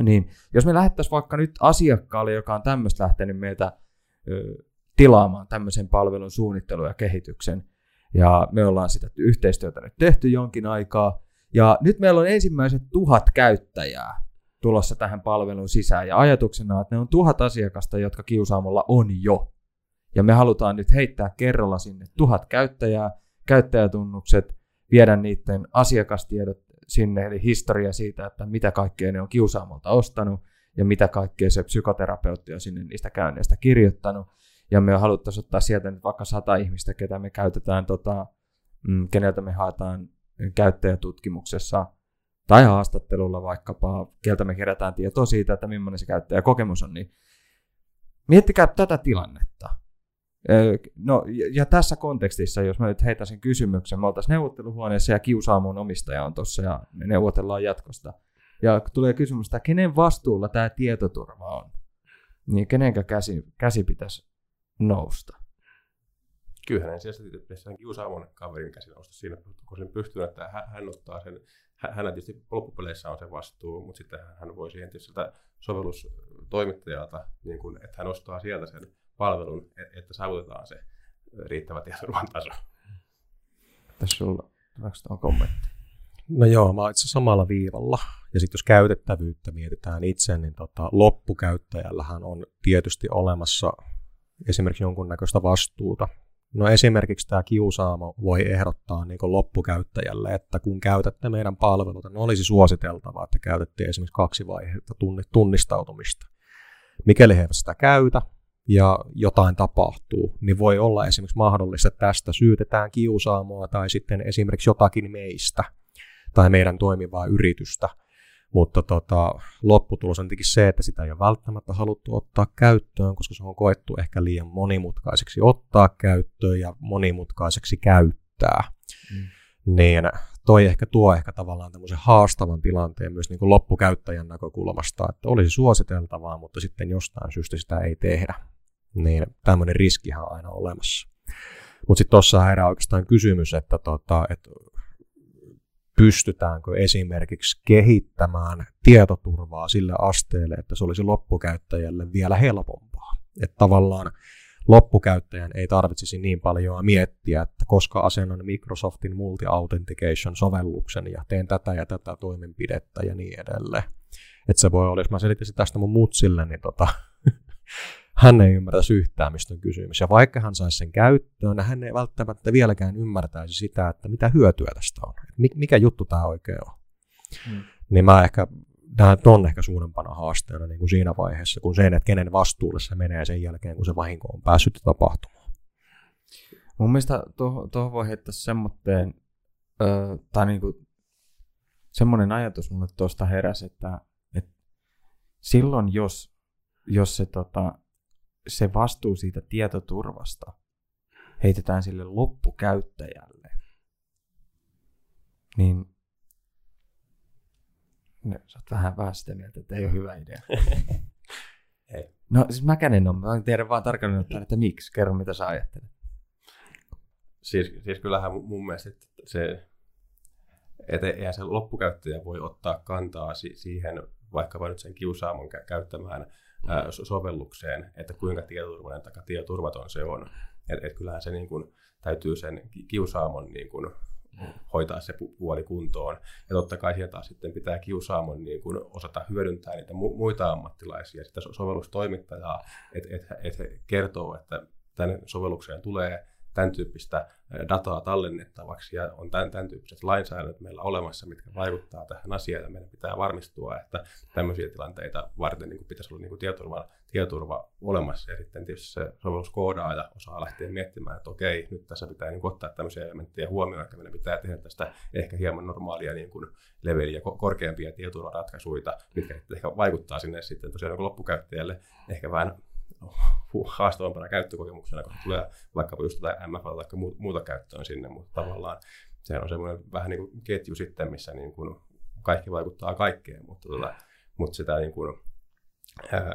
Niin jos me lähettäisiin vaikka nyt asiakkaalle, joka on tämmöistä lähtenyt meiltä tilaamaan tämmöisen palvelun suunnittelun ja kehityksen. Ja me ollaan sitä yhteistyötä nyt tehty jonkin aikaa. Ja nyt meillä on ensimmäiset tuhat käyttäjää tulossa tähän palvelun sisään. Ja ajatuksena on, että ne on tuhat asiakasta, jotka kiusaamolla on jo. Ja me halutaan nyt heittää kerralla sinne tuhat käyttäjää, käyttäjätunnukset, viedä niiden asiakastiedot sinne, eli historia siitä, että mitä kaikkea ne on kiusaamolta ostanut ja mitä kaikkea se psykoterapeutti on sinne niistä käynneistä kirjoittanut ja me haluttaisiin ottaa sieltä nyt vaikka sata ihmistä, ketä me käytetään, tota, mm, keneltä me haetaan käyttäjätutkimuksessa tai haastattelulla vaikkapa, keltä me kerätään tietoa siitä, että millainen se käyttäjäkokemus on, niin miettikää tätä tilannetta. No, ja tässä kontekstissa, jos mä nyt heitäisin kysymyksen, me oltaisiin neuvotteluhuoneessa ja kiusaamun omistaja on tuossa ja me neuvotellaan jatkosta. Ja tulee kysymys, että kenen vastuulla tämä tietoturva on? Niin kenenkä käsi, käsi pitäisi nousta. Kyllähän hänen sieltä hän kiusaa monen kaverin käsi nousta siinä, kun sen pystyy, että hän ottaa sen, hän tietysti loppupeleissä on se vastuu, mutta sitten hän voi siihen tietysti sovellustoimittajalta, niin kuin, että hän ostaa sieltä sen palvelun, että saavutetaan se riittävä tietoturvan taso. Tässä sulla, on kommentti? No joo, mä oon itse samalla viivalla. Ja sitten jos käytettävyyttä mietitään itse, niin tota, loppukäyttäjällähän on tietysti olemassa esimerkiksi jonkunnäköistä vastuuta. No esimerkiksi tämä kiusaamo voi ehdottaa niin loppukäyttäjälle, että kun käytätte meidän palveluita, niin olisi suositeltavaa, että käytätte esimerkiksi kaksi vaihetta tunnistautumista. Mikäli he eivät sitä käytä ja jotain tapahtuu, niin voi olla esimerkiksi mahdollista, että tästä syytetään kiusaamoa tai sitten esimerkiksi jotakin meistä tai meidän toimivaa yritystä Mutta tota, lopputulos on tietenkin se, että sitä ei ole välttämättä haluttu ottaa käyttöön, koska se on koettu ehkä liian monimutkaiseksi ottaa käyttöön ja monimutkaiseksi käyttää. Mm. Niin toi ehkä tuo ehkä tavallaan tämmöisen haastavan tilanteen myös niin kuin loppukäyttäjän näkökulmasta, että olisi suositeltavaa, mutta sitten jostain syystä sitä ei tehdä. Niin tämmöinen riskihän on aina olemassa. Mutta sitten tuossa herää oikeastaan kysymys, että, tota, että pystytäänkö esimerkiksi kehittämään tietoturvaa sille asteelle, että se olisi loppukäyttäjälle vielä helpompaa. Että tavallaan loppukäyttäjän ei tarvitsisi niin paljon miettiä, että koska asennan Microsoftin multi-authentication-sovelluksen ja teen tätä ja tätä toimenpidettä ja niin edelleen. Että se voi olla, jos mä selittäisin tästä mun mutsille, niin tota, (laughs) hän ei ymmärtäisi yhtään, mistä on kysymys. Ja vaikka hän saisi sen käyttöön, niin hän ei välttämättä vieläkään ymmärtäisi sitä, että mitä hyötyä tästä on. Mikä juttu tämä oikein on. Hmm. Niin mä ehkä näen ton ehkä suurempana haasteena niin kuin siinä vaiheessa, kun se, että kenen vastuulle se menee sen jälkeen, kun se vahinko on päässyt tapahtumaan. Mun mielestä tuohon tuohon voi heittää semmoinen, öö, tai niinku, semmoinen ajatus mulle tuosta heräsi, että, että silloin jos, jos se tota, se vastuu siitä tietoturvasta heitetään sille loppukäyttäjälle, niin no, sä oot vähän, vähän sitä mieltä, että ei ole hyvä idea. (laughs) ei. No siis mäkään en ole, mä tiedän vaan tarkalleen ottaen, että miksi, kerro mitä sä ajattelet. Siis, siis kyllähän mun mielestä että se, että eihän se loppukäyttäjä voi ottaa kantaa siihen, vaikka nyt sen kiusaamon käyttämään sovellukseen, että kuinka tietoturvallinen tai tietoturvaton se on. Et, et kyllähän se niin kun, täytyy sen kiusaamon niin kun, hoitaa se puoli kuntoon. Ja totta kai sieltä sitten pitää kiusaamon niin kun, osata hyödyntää niitä mu- muita ammattilaisia, sitä sovellustoimittajaa, että et, et he kertoo, että tänne sovellukseen tulee tämän tyyppistä dataa tallennettavaksi ja on tämän, tämän tyyppiset lainsäädännöt meillä olemassa, mitkä vaikuttaa tähän asiaan ja meidän pitää varmistua, että tämmöisiä tilanteita varten niin kuin pitäisi olla niin kuin tietoturva, tietoturva olemassa. Ja sitten tietysti se sovelluskoodaaja osaa lähteä miettimään, että okei, nyt tässä pitää niin kuin ottaa tämmöisiä elementtejä huomioon, että meidän pitää tehdä tästä ehkä hieman normaalia niin kuin leveliä, korkeampia tietoturvaratkaisuja, mitkä ehkä vaikuttaa sinne sitten tosiaan niin loppukäyttäjälle ehkä vähän haastavampana käyttökokemuksena, kun tulee vaikkapa just tätä MFL tai muuta käyttöön sinne, mutta tavallaan se on semmoinen vähän niin kuin ketju sitten, missä niin kuin kaikki vaikuttaa kaikkeen, mutta, tota, mutta sitä niin kuin, ää,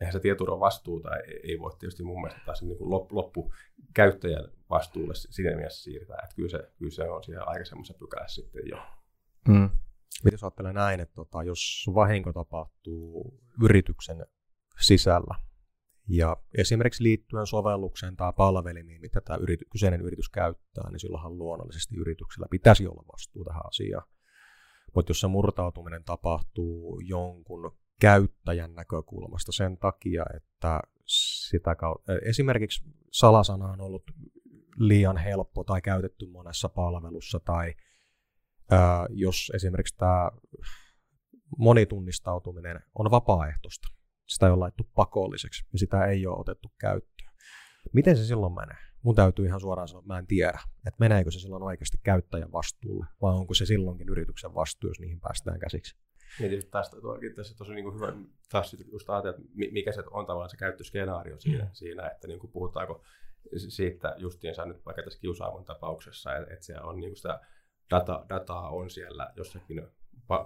eihän se tietoturvan vastuuta ei, ei voi tietysti mun mielestä taas niin kuin loppu, käyttäjän vastuulle siinä mielessä siirtää, että kyllä se, kyllä se on siellä aikaisemmassa pykälässä sitten jo. Mm. Miten jos ajattelee näin, että tota, jos vahinko tapahtuu yrityksen sisällä, ja esimerkiksi liittyen sovellukseen tai palvelimiin, mitä tämä yrity, kyseinen yritys käyttää, niin silloinhan luonnollisesti yrityksellä pitäisi olla vastuu tähän asiaan. Mutta jos se murtautuminen tapahtuu jonkun käyttäjän näkökulmasta sen takia, että sitä kautta, esimerkiksi salasana on ollut liian helppo tai käytetty monessa palvelussa, tai ää, jos esimerkiksi tämä monitunnistautuminen on vapaaehtoista, sitä ei ole laittu pakolliseksi ja sitä ei ole otettu käyttöön. Miten se silloin menee? Mun täytyy ihan suoraan sanoa, että mä en tiedä, että meneekö se silloin oikeasti käyttäjän vastuulle vai onko se silloinkin yrityksen vastuu, jos niihin päästään käsiksi. Niin tästä tuokin tässä tosi niin kuin hyvä taas just ajatella, että mikä se on tavallaan se käyttöskenaario siinä, mm. siinä että niin kuin puhutaanko siitä justiinsa nyt vaikka tässä kiusaamon tapauksessa, että, että siellä on niin kuin sitä data, dataa on siellä jossakin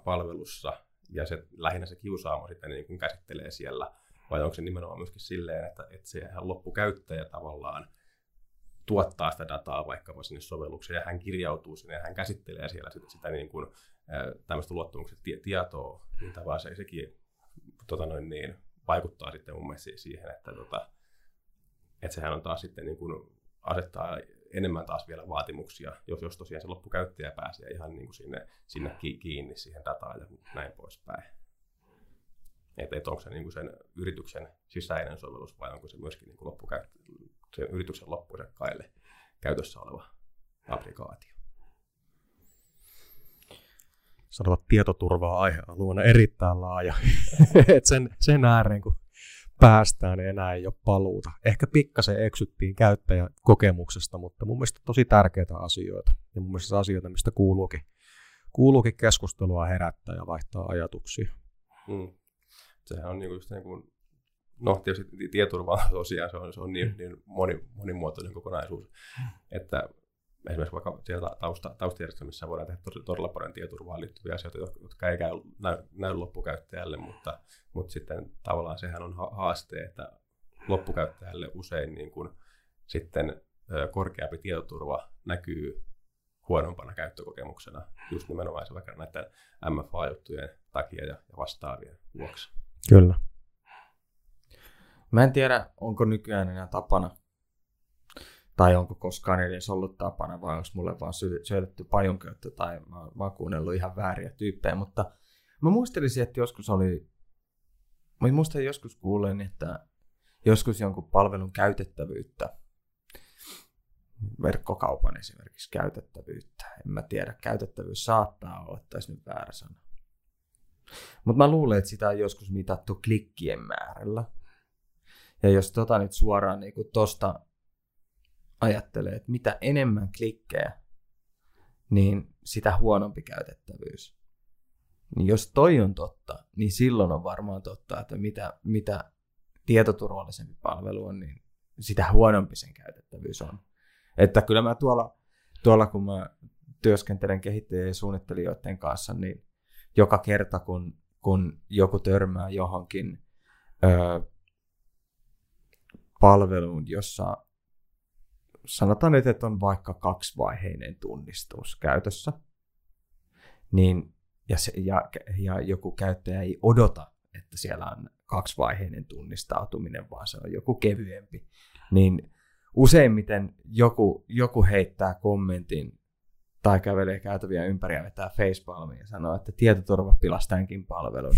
palvelussa, ja se, lähinnä se kiusaamo sitten niin kuin käsittelee siellä, vai onko se nimenomaan myöskin silleen, että, että se ihan loppukäyttäjä tavallaan tuottaa sitä dataa vaikkapa sinne sovellukseen ja hän kirjautuu sinne ja hän käsittelee siellä sitä, sitä niin kuin, tämmöistä luottamuksen tietoa, niin tavallaan se, sekin tota noin niin, vaikuttaa sitten mun mielestä siihen, että, tota, että sehän on taas sitten niin kuin asettaa enemmän taas vielä vaatimuksia, jos, jos tosiaan se loppukäyttäjä pääsee ihan niin kuin sinne, sinne kiinni siihen dataan ja näin poispäin. Että et onko se niin kuin sen yrityksen sisäinen sovellus vai onko se myöskin niin kuin sen yrityksen loppusekkaille käytössä oleva applikaatio. Sanovat tietoturvaa aihealueena erittäin laaja. (laughs) Et sen, sen ääreen, kun päästään, niin enää ei ole paluuta. Ehkä pikkasen eksyttiin käyttäjäkokemuksesta, mutta mun mielestä tosi tärkeitä asioita. Ja mun mielestä asioita, mistä kuuluukin, kuuluukin keskustelua herättää ja vaihtaa ajatuksia. Mm. Sehän on niinku just niin kuin, no tietysti tietoturva tosiaan, se on, se on niin, Mm. niin moni, monimuotoinen kokonaisuus, että esimerkiksi vaikka siellä tausta, taustajärjestelmissä voidaan tehdä todella, paljon tietoturvaan liittyviä asioita, jotka- jotka ei käy, näy, näy loppukäyttäjälle, mutta, mutta sitten tavallaan sehän on ha- haaste, että loppukäyttäjälle usein niin kuin, sitten korkeampi tietoturva näkyy huonompana käyttökokemuksena just nimenomaan se vaikka näiden MFA-juttujen takia ja, ja vastaavien vuoksi. Kyllä. Mä en tiedä, onko nykyään enää tapana, tai onko koskaan edes ollut tapana, vai onko mulle vaan sy- syötetty pajonkäyttö, tai mä, mä oon kuunnellut ihan vääriä tyyppejä, mutta mä muistelisin, että joskus oli, mä muistan joskus kuulen, että joskus jonkun palvelun käytettävyyttä, verkkokaupan esimerkiksi käytettävyyttä, en mä tiedä, käytettävyys saattaa olla, tässä nyt väärä sana. Mutta mä luulen, että sitä on joskus mitattu klikkien määrällä. Ja jos tota nyt suoraan niin kuin tosta ajattelee, että mitä enemmän klikkejä, niin sitä huonompi käytettävyys. Niin jos toi on totta, niin silloin on varmaan totta, että mitä, mitä tietoturvallisempi palvelu on, niin sitä huonompi sen käytettävyys on. Että kyllä mä tuolla, tuolla kun mä työskentelen kehittäjien ja suunnittelijoiden kanssa, niin joka kerta kun, kun joku törmää johonkin ö, palveluun, jossa sanotaan nyt, että on vaikka kaksivaiheinen tunnistus käytössä, niin, ja, se, ja, ja joku käyttäjä ei odota, että siellä on kaksivaiheinen tunnistautuminen, vaan se on joku kevyempi, niin useimmiten joku, joku heittää kommentin tai kävelee käytäviä ympäri ja vetää facepalmia ja sanoo, että tietoturva pilasi tämänkin palvelun.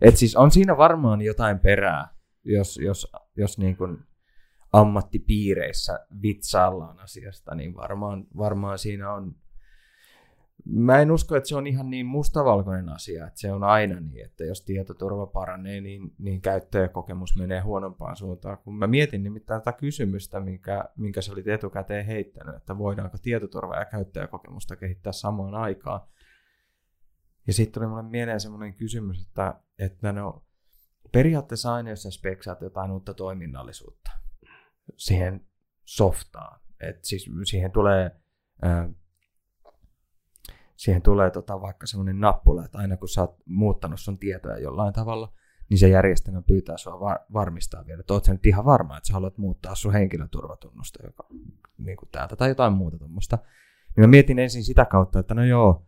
Et siis on siinä varmaan jotain perää, jos, jos, jos niin kuin ammattipiireissä vitsaillaan asiasta, niin varmaan, varmaan siinä on... Mä en usko, että se on ihan niin mustavalkoinen asia, että se on aina niin, että jos tietoturva paranee, niin, niin käyttäjäkokemus menee huonompaan suuntaan. Kun mä mietin nimittäin tätä kysymystä, minkä, minkä sä olit etukäteen heittänyt, että voidaanko tietoturva ja käyttäjäkokemusta kehittää samaan aikaan. Ja sitten tuli mulle mieleen semmoinen kysymys, että, että no, periaatteessa aina, jos sä speksaat jotain uutta toiminnallisuutta siihen softaan, että siis siihen tulee, ää, siihen tulee tota vaikka semmoinen nappula, että aina kun sä oot muuttanut sun tietoja jollain tavalla, niin se järjestelmä pyytää sua var- varmistaa vielä, että oot sä nyt ihan varma, että sä haluat muuttaa sun henkilöturvatunnusta joka, niin täältä tai jotain muuta tuommoista. Niin mä mietin ensin sitä kautta, että no joo,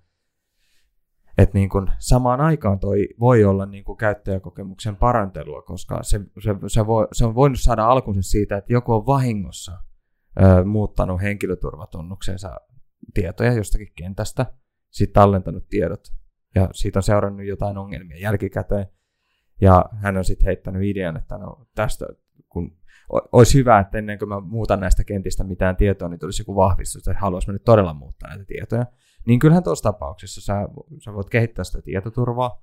että niin kuin samaan aikaan toi voi olla niin kuin käyttäjäkokemuksen parantelua, koska se, se, se, voi, se on voinut saada alkunsa siitä, että joku on vahingossa ö, muuttanut henkilöturvatunnuksensa tietoja jostakin kentästä, sitten tallentanut tiedot, ja siitä on seurannut jotain ongelmia jälkikäteen, ja hän on sitten heittänyt idean, että no tästä, kun olisi hyvä, että ennen kuin mä muutan näistä kentistä mitään tietoa, niin tulisi joku vahvistus, että haluaisi mä nyt todella muuttaa näitä tietoja. Niin kyllähän tuossa tapauksessa sä, sä voit kehittää sitä tietoturvaa,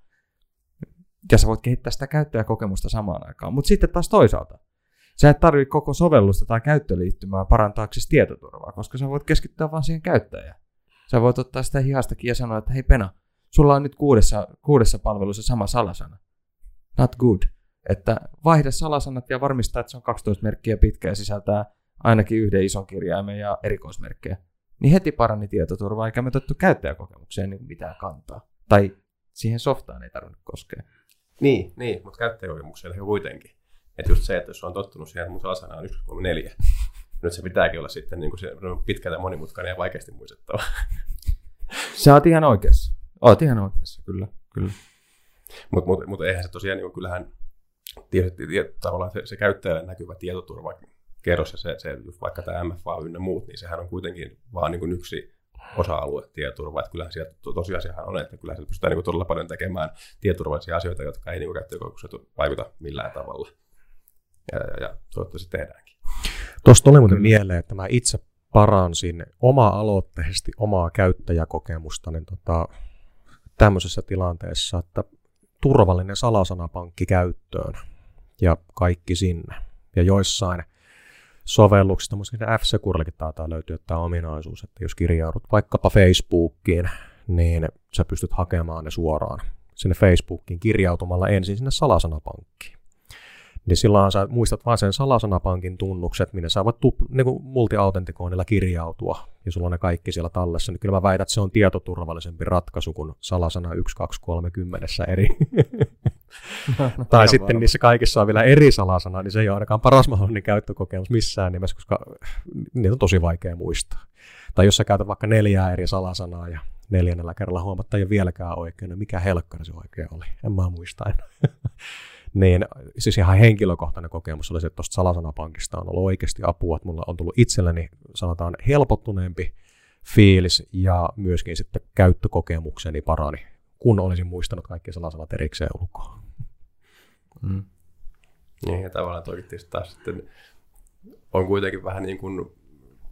ja sä voit kehittää sitä käyttäjäkokemusta samaan aikaan. Mutta sitten taas toisaalta, sä et tarvitse koko sovellusta tai käyttöliittymää parantaaksesi tietoturvaa, koska sä voit keskittyä vaan siihen käyttäjään. Sä voit ottaa sitä hihastakin ja sanoa, että hei Pena, sulla on nyt kuudessa, kuudessa palvelussa sama salasana. Not good. Että vaihda salasanat ja varmistaa, että se on 12 merkkiä pitkä ja sisältää ainakin yhden ison kirjaimen ja erikoismerkkejä. Niin heti parani tietoturva, eikä me otettu käyttäjäkokemukseen niin mitään kantaa. Tai siihen softaan ei tarvinnut koskea. Niin, niin mutta käyttäjäkokemuksella jo kuitenkin. Että just se, että jos on tottunut siihen, että mun salasana on 1,4, nyt se pitääkin olla sitten niin kuin se on pitkä ja monimutkainen ja vaikeasti muistettava. Sä oot ihan oikeassa. Oot ihan oikeassa, kyllä. kyllä. Mutta mut, mut eihän se tosiaan, niin kyllähän tietysti tiet- tavallaan se, se käyttäjälle näkyvä tietoturva kerros ja se, se just vaikka tämä MFA ynnä muut, niin sehän on kuitenkin vaan niin kuin yksi osa-alue tietoturva. Että kyllähän sieltä to- tosiasiahan on, että kyllähän sieltä pystytään niin kuin todella paljon tekemään tietoturvallisia asioita, jotka ei niin kuin käyttäjäkokemukseen vaikuta millään tavalla. Ja, ja, ja toivottavasti tehdäänkin. Tuosta oli muuten mieleen, että mä itse paransin oma-aloitteisesti omaa käyttäjäkokemusta niin tota, tämmöisessä tilanteessa, että turvallinen salasanapankki käyttöön ja kaikki sinne. Ja joissain sovelluksissa, muistaakseni f taitaa löytyä tämä ominaisuus, että jos kirjaudut vaikkapa Facebookiin, niin sä pystyt hakemaan ne suoraan sinne Facebookiin kirjautumalla ensin sinne salasanapankkiin. Niin silloin sä muistat vain sen salasanapankin tunnukset, minne sä voit tupl- niin multiautentikoinnilla kirjautua, ja sulla on ne kaikki siellä tallessa, niin kyllä mä väitän, että se on tietoturvallisempi ratkaisu kuin salasana 1, 2, 3, 10 eri. No, (laughs) no, tai sitten varma. niissä kaikissa on vielä eri salasana, niin se ei ole ainakaan paras mahdollinen käyttökokemus missään nimessä, koska niitä on tosi vaikea muistaa. Tai jos sä käytät vaikka neljää eri salasanaa ja neljännellä kerralla huomaat, että ei ole vieläkään oikein, no mikä helkkari se oikein oli, en mä muista enää. (laughs) niin siis ihan henkilökohtainen kokemus oli se, että tuosta salasanapankista on ollut oikeasti apua, että mulla on tullut itselleni sanotaan helpottuneempi fiilis ja myöskin sitten käyttökokemukseni parani, kun olisin muistanut kaikki salasanat erikseen ulkoa. Mm. Niin, ja tavallaan toki taas sitten on kuitenkin vähän niin kuin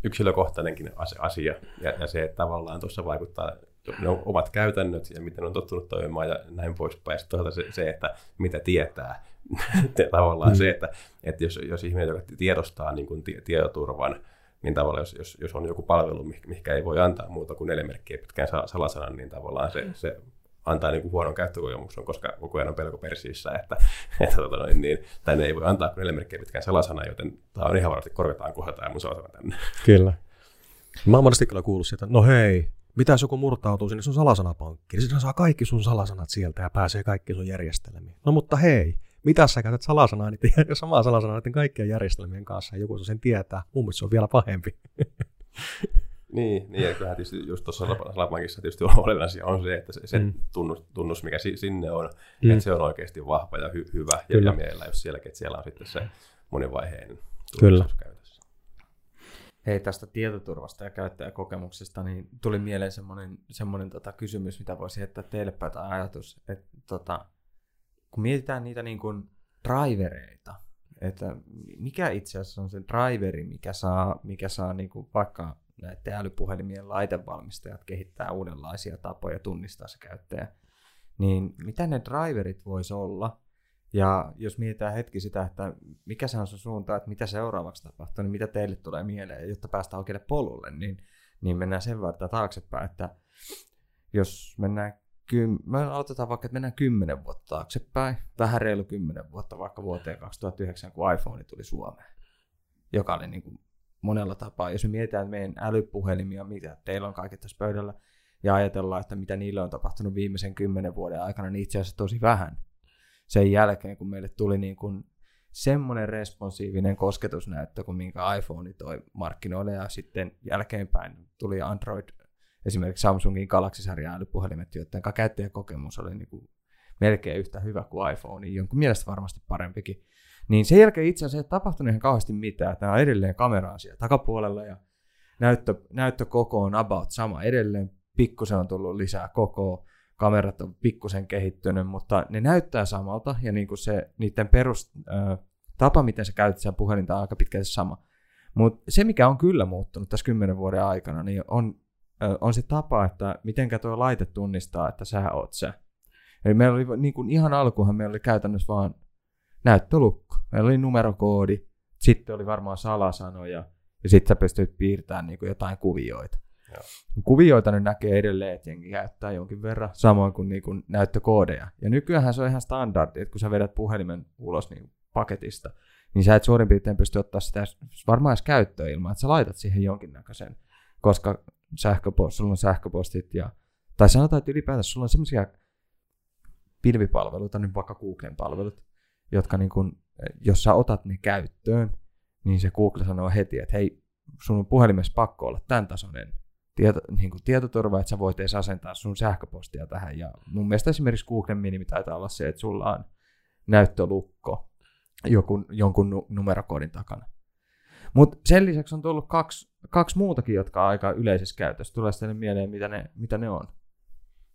yksilökohtainenkin asia, ja, ja se, että tavallaan tuossa vaikuttaa ne omat käytännöt ja miten on tottunut toimimaan ja näin poispäin. Sitten se, se, että mitä tietää. (laughs) tavallaan mm. se, että, että jos, jos ihminen, joka tiedostaa niin kuin tietoturvan, niin tavallaan jos, jos, jos on joku palvelu, mikä ei voi antaa muuta kuin neljä merkkiä pitkään salasanan, niin tavallaan se, se antaa niin kuin huonon käyttökokemuksen, koska koko ajan on pelko persiissä, että, (laughs) että tota noin, niin, tänne ei voi antaa kuin neljä merkkiä pitkään salasana, joten tämä on ihan varmasti korketaan kohdataan mun salasana tänne. Kyllä. Mä oon monesti kyllä kuullut sitä, että no hei, mitä jos joku murtautuu sinne sun salasanapankkiin, niin saa kaikki sun salasanat sieltä ja pääsee kaikki sun järjestelmiin. No mutta hei, mitä sä käytät salasanaa niiden, (laughs) samaa salasanaa niiden kaikkien järjestelmien kanssa ja joku sen tietää, mun mielestä se on vielä pahempi. (laughs) Niin, niin ja kyllähän tietysti just tuossa Salapankissa tietysti on olennaisia on se, että se, se mm. tunnus, tunnus, mikä sinne on, mm. että se on oikeasti vahva ja hy, hyvä ja, ja meillä jos sielläkin, että siellä on sitten se monivaiheinen Kyllä. Hei, tästä tietoturvasta ja käyttäjäkokemuksesta, niin tuli mieleen semmoinen, semmoinen tota kysymys, mitä voisi heittää teille tai ajatus, että tota, kun mietitään niitä niin kuin drivereita, että mikä itse asiassa on se driveri, mikä saa, mikä saa niin kuin vaikka näiden älypuhelimien laitevalmistajat kehittää uudenlaisia tapoja tunnistaa se käyttäjä, niin mitä ne driverit voisi olla? Ja jos mietitään hetki sitä, että mikä se on sun suunta, että mitä seuraavaksi tapahtuu, niin mitä teille tulee mieleen, jotta päästään oikealle polulle, niin, niin mennään sen verran taaksepäin, että jos mennään kym, me aloitetaan vaikka, että mennään kymmenen vuotta taaksepäin, vähän reilu kymmenen vuotta vaikka vuoteen 2009, kun iPhone tuli Suomeen, joka oli niin kuin monella tapaa. Jos me mietitään meidän älypuhelimia, mitä teillä on kaikki tässä pöydällä, ja ajatellaan, että mitä niille on tapahtunut viimeisen kymmenen vuoden aikana, niin itse asiassa tosi vähän. Sen jälkeen, kun meille tuli niin kuin semmoinen responsiivinen kosketusnäyttö, kuin minkä iPhone toi markkinoille, ja sitten jälkeenpäin tuli Android, esimerkiksi Samsungin Galaxy-sarjan älypuhelimet, joiden käyttäjäkokemus oli niin kuin melkein yhtä hyvä kuin iPhone, jonkun mielestä varmasti parempikin. Niin sen jälkeen itse asiassa ei tapahtunut ihan kauheasti mitään. Tämä on edelleen kamera siellä takapuolella ja näyttö, näyttökoko on about sama edelleen. Pikkusen on tullut lisää koko, kamerat on pikkusen kehittynyt, mutta ne näyttää samalta ja niin kuin se, niiden perus, äh, tapa, miten se käytetään puhelinta on aika pitkälti sama. Mutta se, mikä on kyllä muuttunut tässä kymmenen vuoden aikana, niin on, on se tapa, että miten tuo laite tunnistaa, että sä oot se. Eli meillä oli niin kuin ihan alkuhan meillä oli käytännössä vaan näyttölukko. Meillä oli numerokoodi, sitten oli varmaan salasanoja, ja sitten sä pystyt piirtämään niin kuin jotain kuvioita. Joo. Kuvioita nyt näkee edelleen, että jengi käyttää jonkin verran, samoin kuin, niin kuin näyttökoodeja. Ja nykyään se on ihan standardi, että kun sä vedät puhelimen ulos niin paketista, niin sä et suurin piirtein pysty ottaa sitä varmaan edes käyttöön ilman, että sä laitat siihen jonkinnäköisen, koska sähköpost, sulla on sähköpostit ja, tai sanotaan, että ylipäätään sulla on semmoisia pilvipalveluita, nyt vaikka Googlen palvelut, jotka niin kun, jos sä otat ne käyttöön, niin se Google sanoo heti, että hei, sun on puhelimessa pakko olla tämän tasoinen tieto, niin kuin tietoturva, että sä voit edes asentaa sun sähköpostia tähän. Ja mun mielestä esimerkiksi Googlen minimi taitaa olla se, että sulla on näyttölukko joku, jonkun nu- numerokoodin takana. Mutta sen lisäksi on tullut kaksi, kaksi muutakin, jotka on aika yleisessä käytössä. Tulee sitten mieleen, mitä ne, mitä ne on.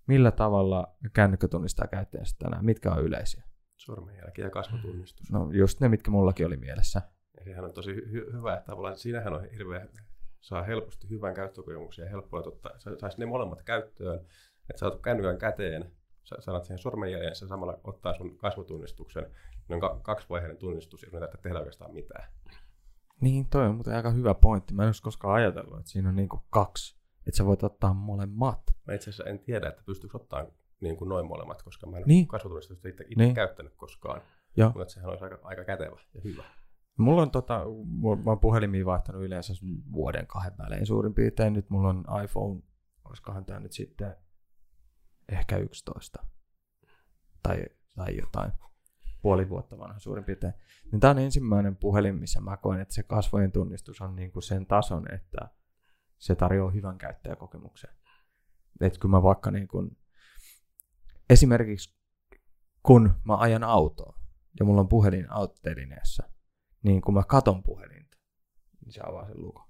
Millä tavalla kännykkä tunnistaa käyttäjästä tänään? Mitkä on yleisiä? Sormenjälki ja kasvotunnistus. No just ne, mitkä mullakin oli mielessä. Ja sehän on tosi hy- hyvä, että tavallaan siinähän on hirveä, saa helposti hyvän käyttökokemuksen ja helppoa, että saisi ne molemmat käyttöön, että saat kännykän käteen, sanat siihen sormenjäljen, se samalla ottaa sun kasvotunnistuksen, niin on kaksivaiheinen tunnistus, ei tehdä oikeastaan mitään. Niin, toi on muuten aika hyvä pointti. Mä en olisi koskaan ajatellut, että siinä on niinku kaksi että sä voit ottaa molemmat. Mä itse asiassa en tiedä, että pystyykö ottaa niin kuin noin molemmat, koska mä en Niin. niin. kasvotunnistusta itse, itse Niin. niin. käyttänyt koskaan. Joo. Mutta sehän olisi aika, aika kätevä ja hyvä. Mulla on tota, mä oon puhelimia vaihtanut yleensä vuoden kahden välein suurin piirtein. Nyt mulla on iPhone, olisikohan tää nyt sitten ehkä 11 tai, tai jotain puoli vuotta vanha suurin piirtein. Niin tää on ensimmäinen puhelin, missä mä koen, että se kasvojen tunnistus on niinku sen tason, että se tarjoaa hyvän käyttäjäkokemuksen. Et kun mä vaikka niin kun, esimerkiksi kun mä ajan autoa ja mulla on puhelin autotelineessä, niin kun mä katon puhelinta, niin se avaa sen lukon.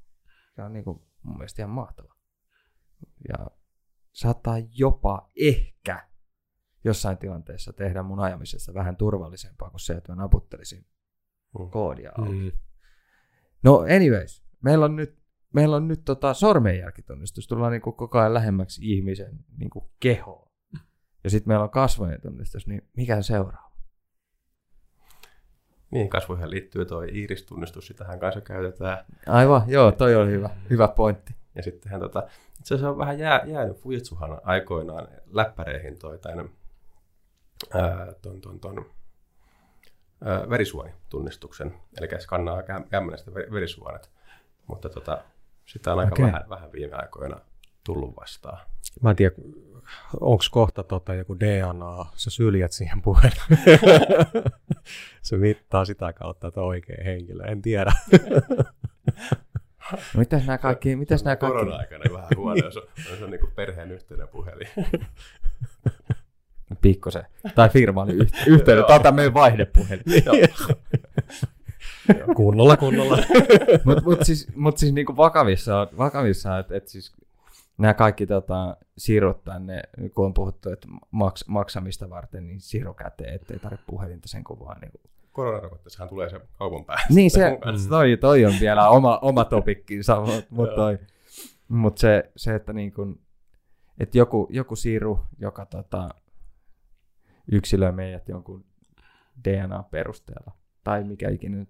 Se on niin kuin mun mielestä ihan mahtava. Ja saattaa jopa ehkä jossain tilanteessa tehdä mun ajamisesta vähän turvallisempaa kuin se, että mä naputtelisin Mm. koodia auki. Mm. No anyways, meillä on nyt, meillä on nyt tota sormenjälkitunnistus. Tullaan niin koko ajan lähemmäksi ihmisen niin kehoa. Ja sitten meillä on kasvojen tunnistus, niin mikä seuraava? Niin, kasvoihin liittyy tuo iiristunnistus, sitähän kanssa käytetään. Aivan, joo, toi oli hyvä, hyvä pointti. Ja sittenhän tota, itse asiassa on vähän jää, jäänyt Fujitsuhan aikoinaan läppäreihin toi tämän, ää, ton, ton, ton, ää, verisuonitunnistuksen. Eli skannaa käm- kämmenestä ver- verisuonet. Mutta tota, sitä on aika okay. vähän, vähän viime aikoina tullut vastaan. Mä en tiedä, onko kohta tota joku DNA, sä syljät siihen puhelimeen. (laughs) (laughs) se mittaa sitä kautta, että oikea henkilö. En tiedä. (laughs) No mitäs nämä kaikki, mitäs nämä kaikki? Korona-aikana vähän huono, jos on, jos on niin perheen yhteinen puhelin. (laughs) Pikkusen. Tai firma oli yht- yhteyden. Tämä on tämä meidän vaihdepuhelin. kunnolla, kunnolla. Mutta mut siis, mut siis niinku vakavissa, vakavissa että et siis nämä kaikki tota, sirut tänne, kun on puhuttu, että maks, maksamista varten, niin siru käteen, ettei tarvitse puhelinta sen kuvaa. Niin, Koronarokotteessahan tulee se kaupan päästä. niin se, toi, toi on vielä oma, oma topikkinsa, mutta mut se, se, että niin kun, että joku, joku siru, joka tota, yksilöi meidät jonkun DNA-perusteella, tai mikä ikinä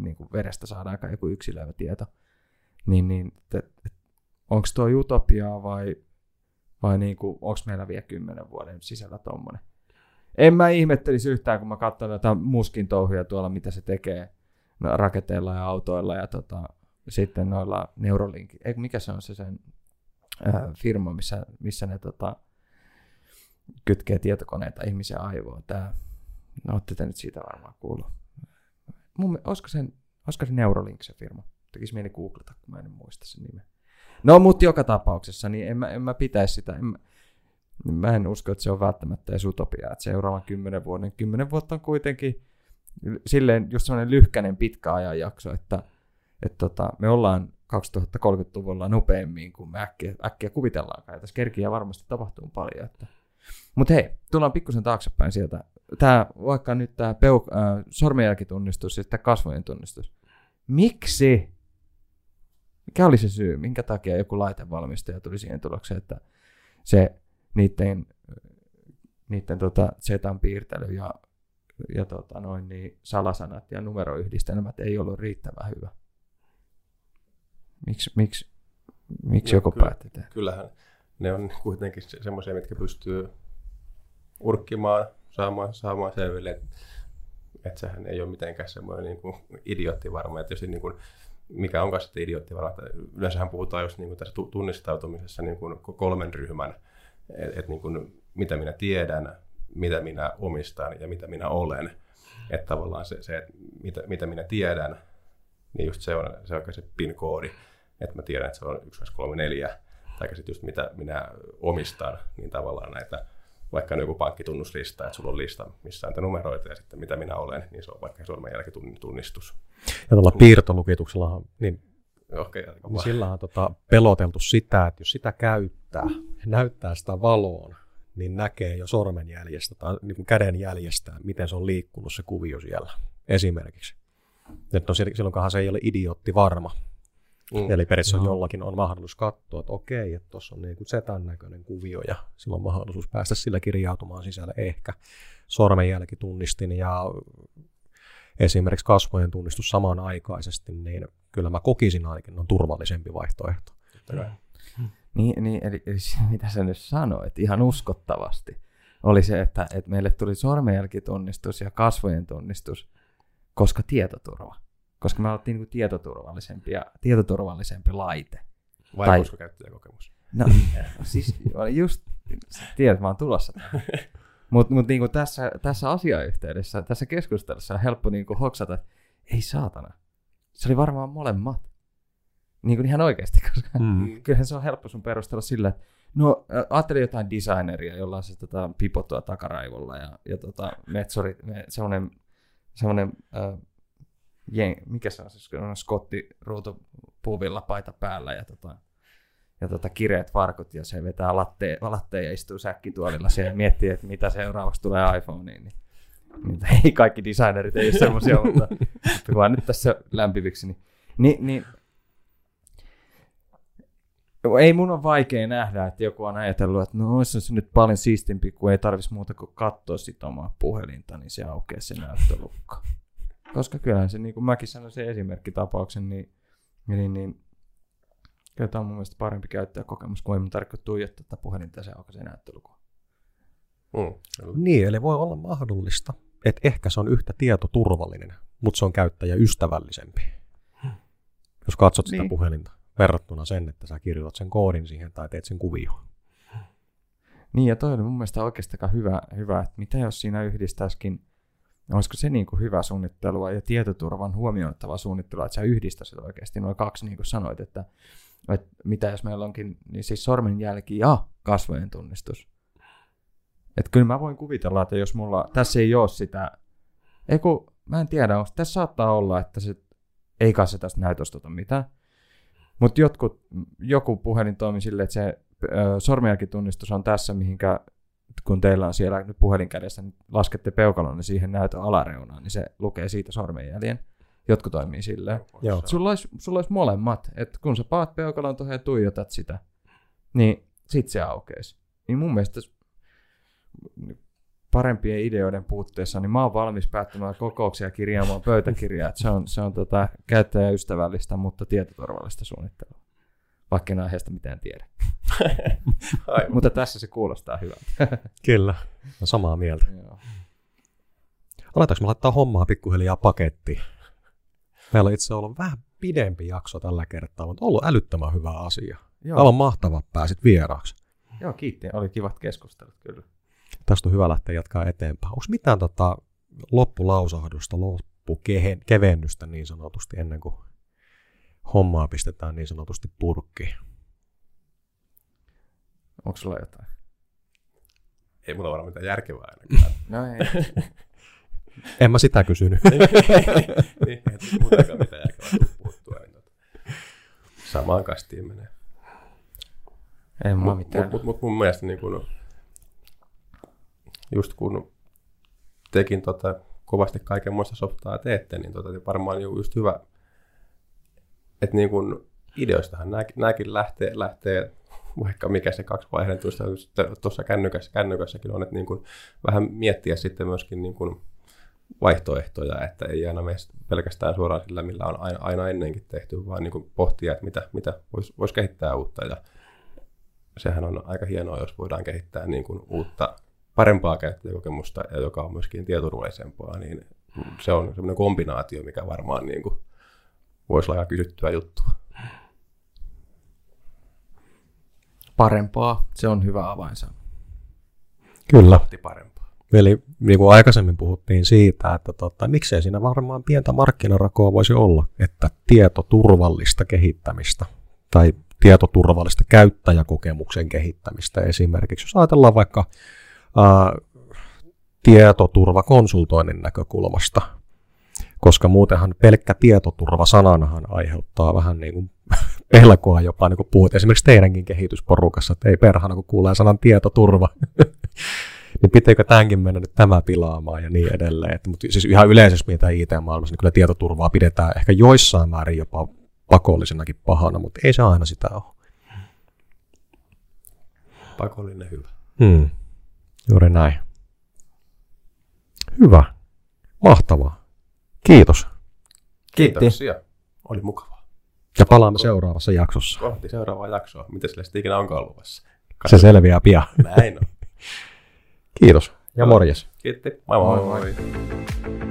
niin kuin verestä saadaankaan joku yksilöivä tieto, niin, niin onko tuo utopiaa vai, vai niin onko meillä vielä kymmenen vuoden sisällä tommonen? En mä ihmettelisi yhtään, kun mä katson näitä muskin touhuja tuolla, mitä se tekee raketeilla ja autoilla ja tota, sitten noilla Neuralink, ei, mikä se on se sen ää, firma, missä, missä ne tota, kytkee tietokoneita ihmisen aivoon. Tää, no ootte te nyt siitä varmaan kuullut. Mun, olisiko, sen, olisiko se Neuralink se firma? Tekisi mieli googlata, kun mä en muista sen nimen. No, mutta joka tapauksessa, niin en mä, en mä pitäisi sitä. En mä, mä en usko, että se on välttämättä edes utopia, että seuraavan kymmenen vuoden, kymmenen vuotta on kuitenkin silleen just semmoinen lyhkäinen pitkä ajanjakso, että, että tota, me ollaan 2030-luvulla nopeammin kuin me äkkiä, äkkiä kuvitellaankaan. Ja tässä kerkiä varmasti tapahtuu paljon. Että. Mutta hei, tullaan pikkusen taaksepäin sieltä. Tää, vaikka nyt tämä peuk- äh, sormenjälkitunnistus ja sitten kasvojen tunnistus. Miksi? Mikä oli se syy? Minkä takia joku laitevalmistaja tuli siihen tulokseen, että se niiden, niiden tota zetan piirtely ja, ja tota noin, niin salasanat ja numeroyhdistelmät ei ollut riittävän hyvä. Miksi, miksi, miksi No, joku kyllä. päätti tehdä? Kyllähän ne on kuitenkin se- semmoisia, mitkä pystyy urkkimaan, saamaan, saamaan selville, että et sehän ei ole mitenkään semmoinen niin kuin idiootti varma. Että jos niin kuin, mikä onkaan sitten idiootti varma, että yleensähän puhutaan just niin kuin tässä tu- tunnistautumisessa niin kuin kolmen ryhmän, että et niin kuin, mitä minä tiedän, mitä minä omistan ja mitä minä olen. Että tavallaan se, se että mitä, mitä minä tiedän, niin just se on se, on se PIN-koodi, että mä tiedän, että se on 1, 2, 3, 4, tai sitten just mitä minä omistan, niin tavallaan näitä, vaikka on joku pankkitunnuslista, että sulla on lista, missä on numeroita, ja sitten mitä minä olen, niin se on vaikka sormenjälkitunnistus. Ja tuolla piirtolukituksella, niin, Okei, aika niin sillä on tota peloteltu sitä, että jos sitä käyttää näyttää sitä valoon, niin näkee jo sormenjäljestä tai niin kuin kädenjäljestä, miten se on liikkunut se kuvio siellä esimerkiksi. Että no se ei ole idiootti varma. Mm. Eli periaatteessa Joo. jollakin on mahdollisuus katsoa, että okei, että tuossa on niin kuin zetan näköinen kuvio ja sillä on mahdollisuus päästä sillä kirjautumaan sisälle ehkä sormenjälkitunnistin ja esimerkiksi kasvojen tunnistus samanaikaisesti, niin kyllä mä kokisin ainakin, on turvallisempi vaihtoehto. Kai. Niin, niin eli, eli se, mitä sä nyt sanoit, ihan uskottavasti, oli se, että, että meille tuli sormenjälkitunnistus ja kasvojen tunnistus, koska tietoturva. Koska me oltiin niin tietoturvallisempi, ja, tietoturvallisempi laite. Vai Tai- käyttäjäkokemus? No, (laughs) siis just, tiedät, mä oon tulossa. (laughs) Mutta mut niinku tässä, tässä asiayhteydessä, tässä keskustelussa on helppo niinku hoksata, että ei saatana. Se oli varmaan molemmat. Niin kuin ihan oikeasti, koska Mm. (laughs) kyllähän se on helppo sun perustella sillä, että no ajattelin jotain designeria, jolla on se tota, pipo tuo takaraivolla ja, ja tota, metsori, me, semmoinen, semmoinen äh, jen, mikä se on, se on skotti ruutupuvilla paita päällä ja, tota, ja tota, kireet varkut ja se vetää latte, latteen ja istuu säkkituolilla siellä ja miettii, että mitä seuraavaksi tulee iPhoneen, niin, niin (laughs) ei kaikki designerit ei ole semmoisia, mutta, mutta (laughs) vaan nyt tässä lämpiviksi, niin, niin, niin ei mun on vaikea nähdä, että joku on ajatellut, että no olisi se nyt paljon siistimpi, kun ei tarvitsisi muuta kuin katsoa sit omaa puhelinta, niin se aukeaa se näyttölukko. Koska kyllähän se, niin kuin mäkin sanoin sen esimerkkitapauksen, niin, niin, niin kyllä tämä on mun mielestä parempi käyttäjäkokemus, kun ei mun tarvitse tuijottaa tätä puhelinta se aukeaa se näyttölukko. Mm, kyllä. Niin, eli voi olla mahdollista, että ehkä se on yhtä tietoturvallinen, mutta se on käyttäjäystävällisempi. Jos katsot sitä Niin. puhelinta verrattuna sen, että sä kirjoitat sen koodin siihen tai teet sen kuvioon. Niin, ja toi oli mun mielestä oikeastaan hyvä, hyvä, että mitä jos siinä yhdistäisikin, olisiko se niin kuin hyvä suunnittelua ja tietoturvan huomioittava suunnittelua, että sä yhdistäisit oikeasti noin kaksi, niin kuin sanoit, että, että mitä jos meillä onkin, niin siis sormenjälki ja kasvojen tunnistus. Että kyllä mä voin kuvitella, että jos mulla, tässä ei ole sitä, ei kun, mä en tiedä, onko, tässä saattaa olla, että se, ei kai se tästä näytöstä ota mitään, mutta jotkut, joku puhelin toimi silleen, että se ö, sormenjälkitunnistus on tässä, mihinkä kun teillä on siellä nyt puhelin kädessä, niin laskette peukalon niin siihen näytön alareunaan, niin se lukee siitä sormenjäljen. Jotkut toimii silleen. Joo. Sulla olisi, sulla olisi molemmat, että kun sä paat peukalon tuohon ja tuijotat sitä, niin sit se aukeisi. Niin mun mielestä parempien ideoiden puutteessa, niin mä oon valmis päättämään kokouksia ja kirjaamaan pöytäkirjaa, että se on, se on tota, käyttäjäystävällistä, mutta tietoturvallista suunnittelua. Vaikka en aiheesta mitään tiedä. (laughs) Mutta tässä se kuulostaa hyvältä. (laughs) Kyllä. No samaa mieltä. Joo. Aletaanko me laittaa hommaa pikkuhiljaa pakettiin? Meillä on itse ollut vähän pidempi jakso tällä kertaa, mutta ollut älyttömän hyvä asia. Joo. Aivan mahtava, pääsit vieraaksi. Joo, kiitti. Oli kivat keskustelut kyllä. Tästä on hyvä lähteä jatkaa eteenpäin. Onko mitään tota loppulausahdusta, loppukevennystä niin sanotusti ennen kuin hommaa pistetään niin sanotusti purkkiin? Onko sulla jotain? Ei mulla varmaan mitään järkevää ainakaan. (laughs) No ei. En mä sitä kysynyt. (laughs) niin, ei muutenkaan mitään järkevää. Niin. Samaan kastiin menee. ei mulla Mutta mitään. mut, mut, mut mun mielestä niin kun, just kun tekin tota, kovasti kaiken muista softaa teette, niin tota, niin varmaan ju- just hyvä, että niin kun ideoistahan nämäkin, lähtee, lähtee, vaikka mikä se kaksivaiheinen tuossa, tuossa kännykässä, kännykässäkin on, että niin kun vähän miettiä sitten myöskin niin kun vaihtoehtoja, että ei aina mene pelkästään suoraan sillä, millä on aina, aina ennenkin tehty, vaan niin kun pohtia, että mitä, mitä voisi vois kehittää uutta. Ja sehän on aika hienoa, jos voidaan kehittää niin kuin uutta, parempaa käyttäjäkokemusta, ja joka on myöskin tietoturvallisempaa, niin se on semmoinen kombinaatio, mikä varmaan niin kuin voisi olla aika kysyttyä juttua. Parempaa, se on hyvä avainsana. Kyllä. Kohti parempaa. Eli niin kuin aikaisemmin puhuttiin siitä, että tota, miksei siinä varmaan pientä markkinarakoa voisi olla, että tietoturvallista kehittämistä tai tietoturvallista käyttäjäkokemuksen kehittämistä esimerkiksi. Jos ajatellaan vaikka ää, tietoturvakonsultoinnin näkökulmasta, koska muutenhan pelkkä tietoturva sananahan aiheuttaa vähän niin kuin (laughs) pelkoa jopa, niin kuin puhut esimerkiksi teidänkin kehitysporukassa, että ei perhana, kun kuulee sanan tietoturva, (laughs) niin pitääkö tämänkin mennä nyt tämä pilaamaan ja niin edelleen. Että, mutta siis ihan yleisesti mitä IT-maailmassa, niin kyllä tietoturvaa pidetään ehkä joissain määrin jopa pakollisenakin pahana, mutta ei se aina sitä ole. Pakollinen hyvä. Hmm. Juuri näin. Hyvä. Mahtavaa. Kiitos. Kiitti. Kiitoksia. Oli mukavaa. Ja palaamme seuraavassa jaksossa. Kohti seuraavaa jaksoa. Mitä sille sitten ikinä onkaan luvassa? Se selviää pian. Näin on. (laughs) Kiitos ja morjes. Kiitti. Moi. Moi, moi. moi.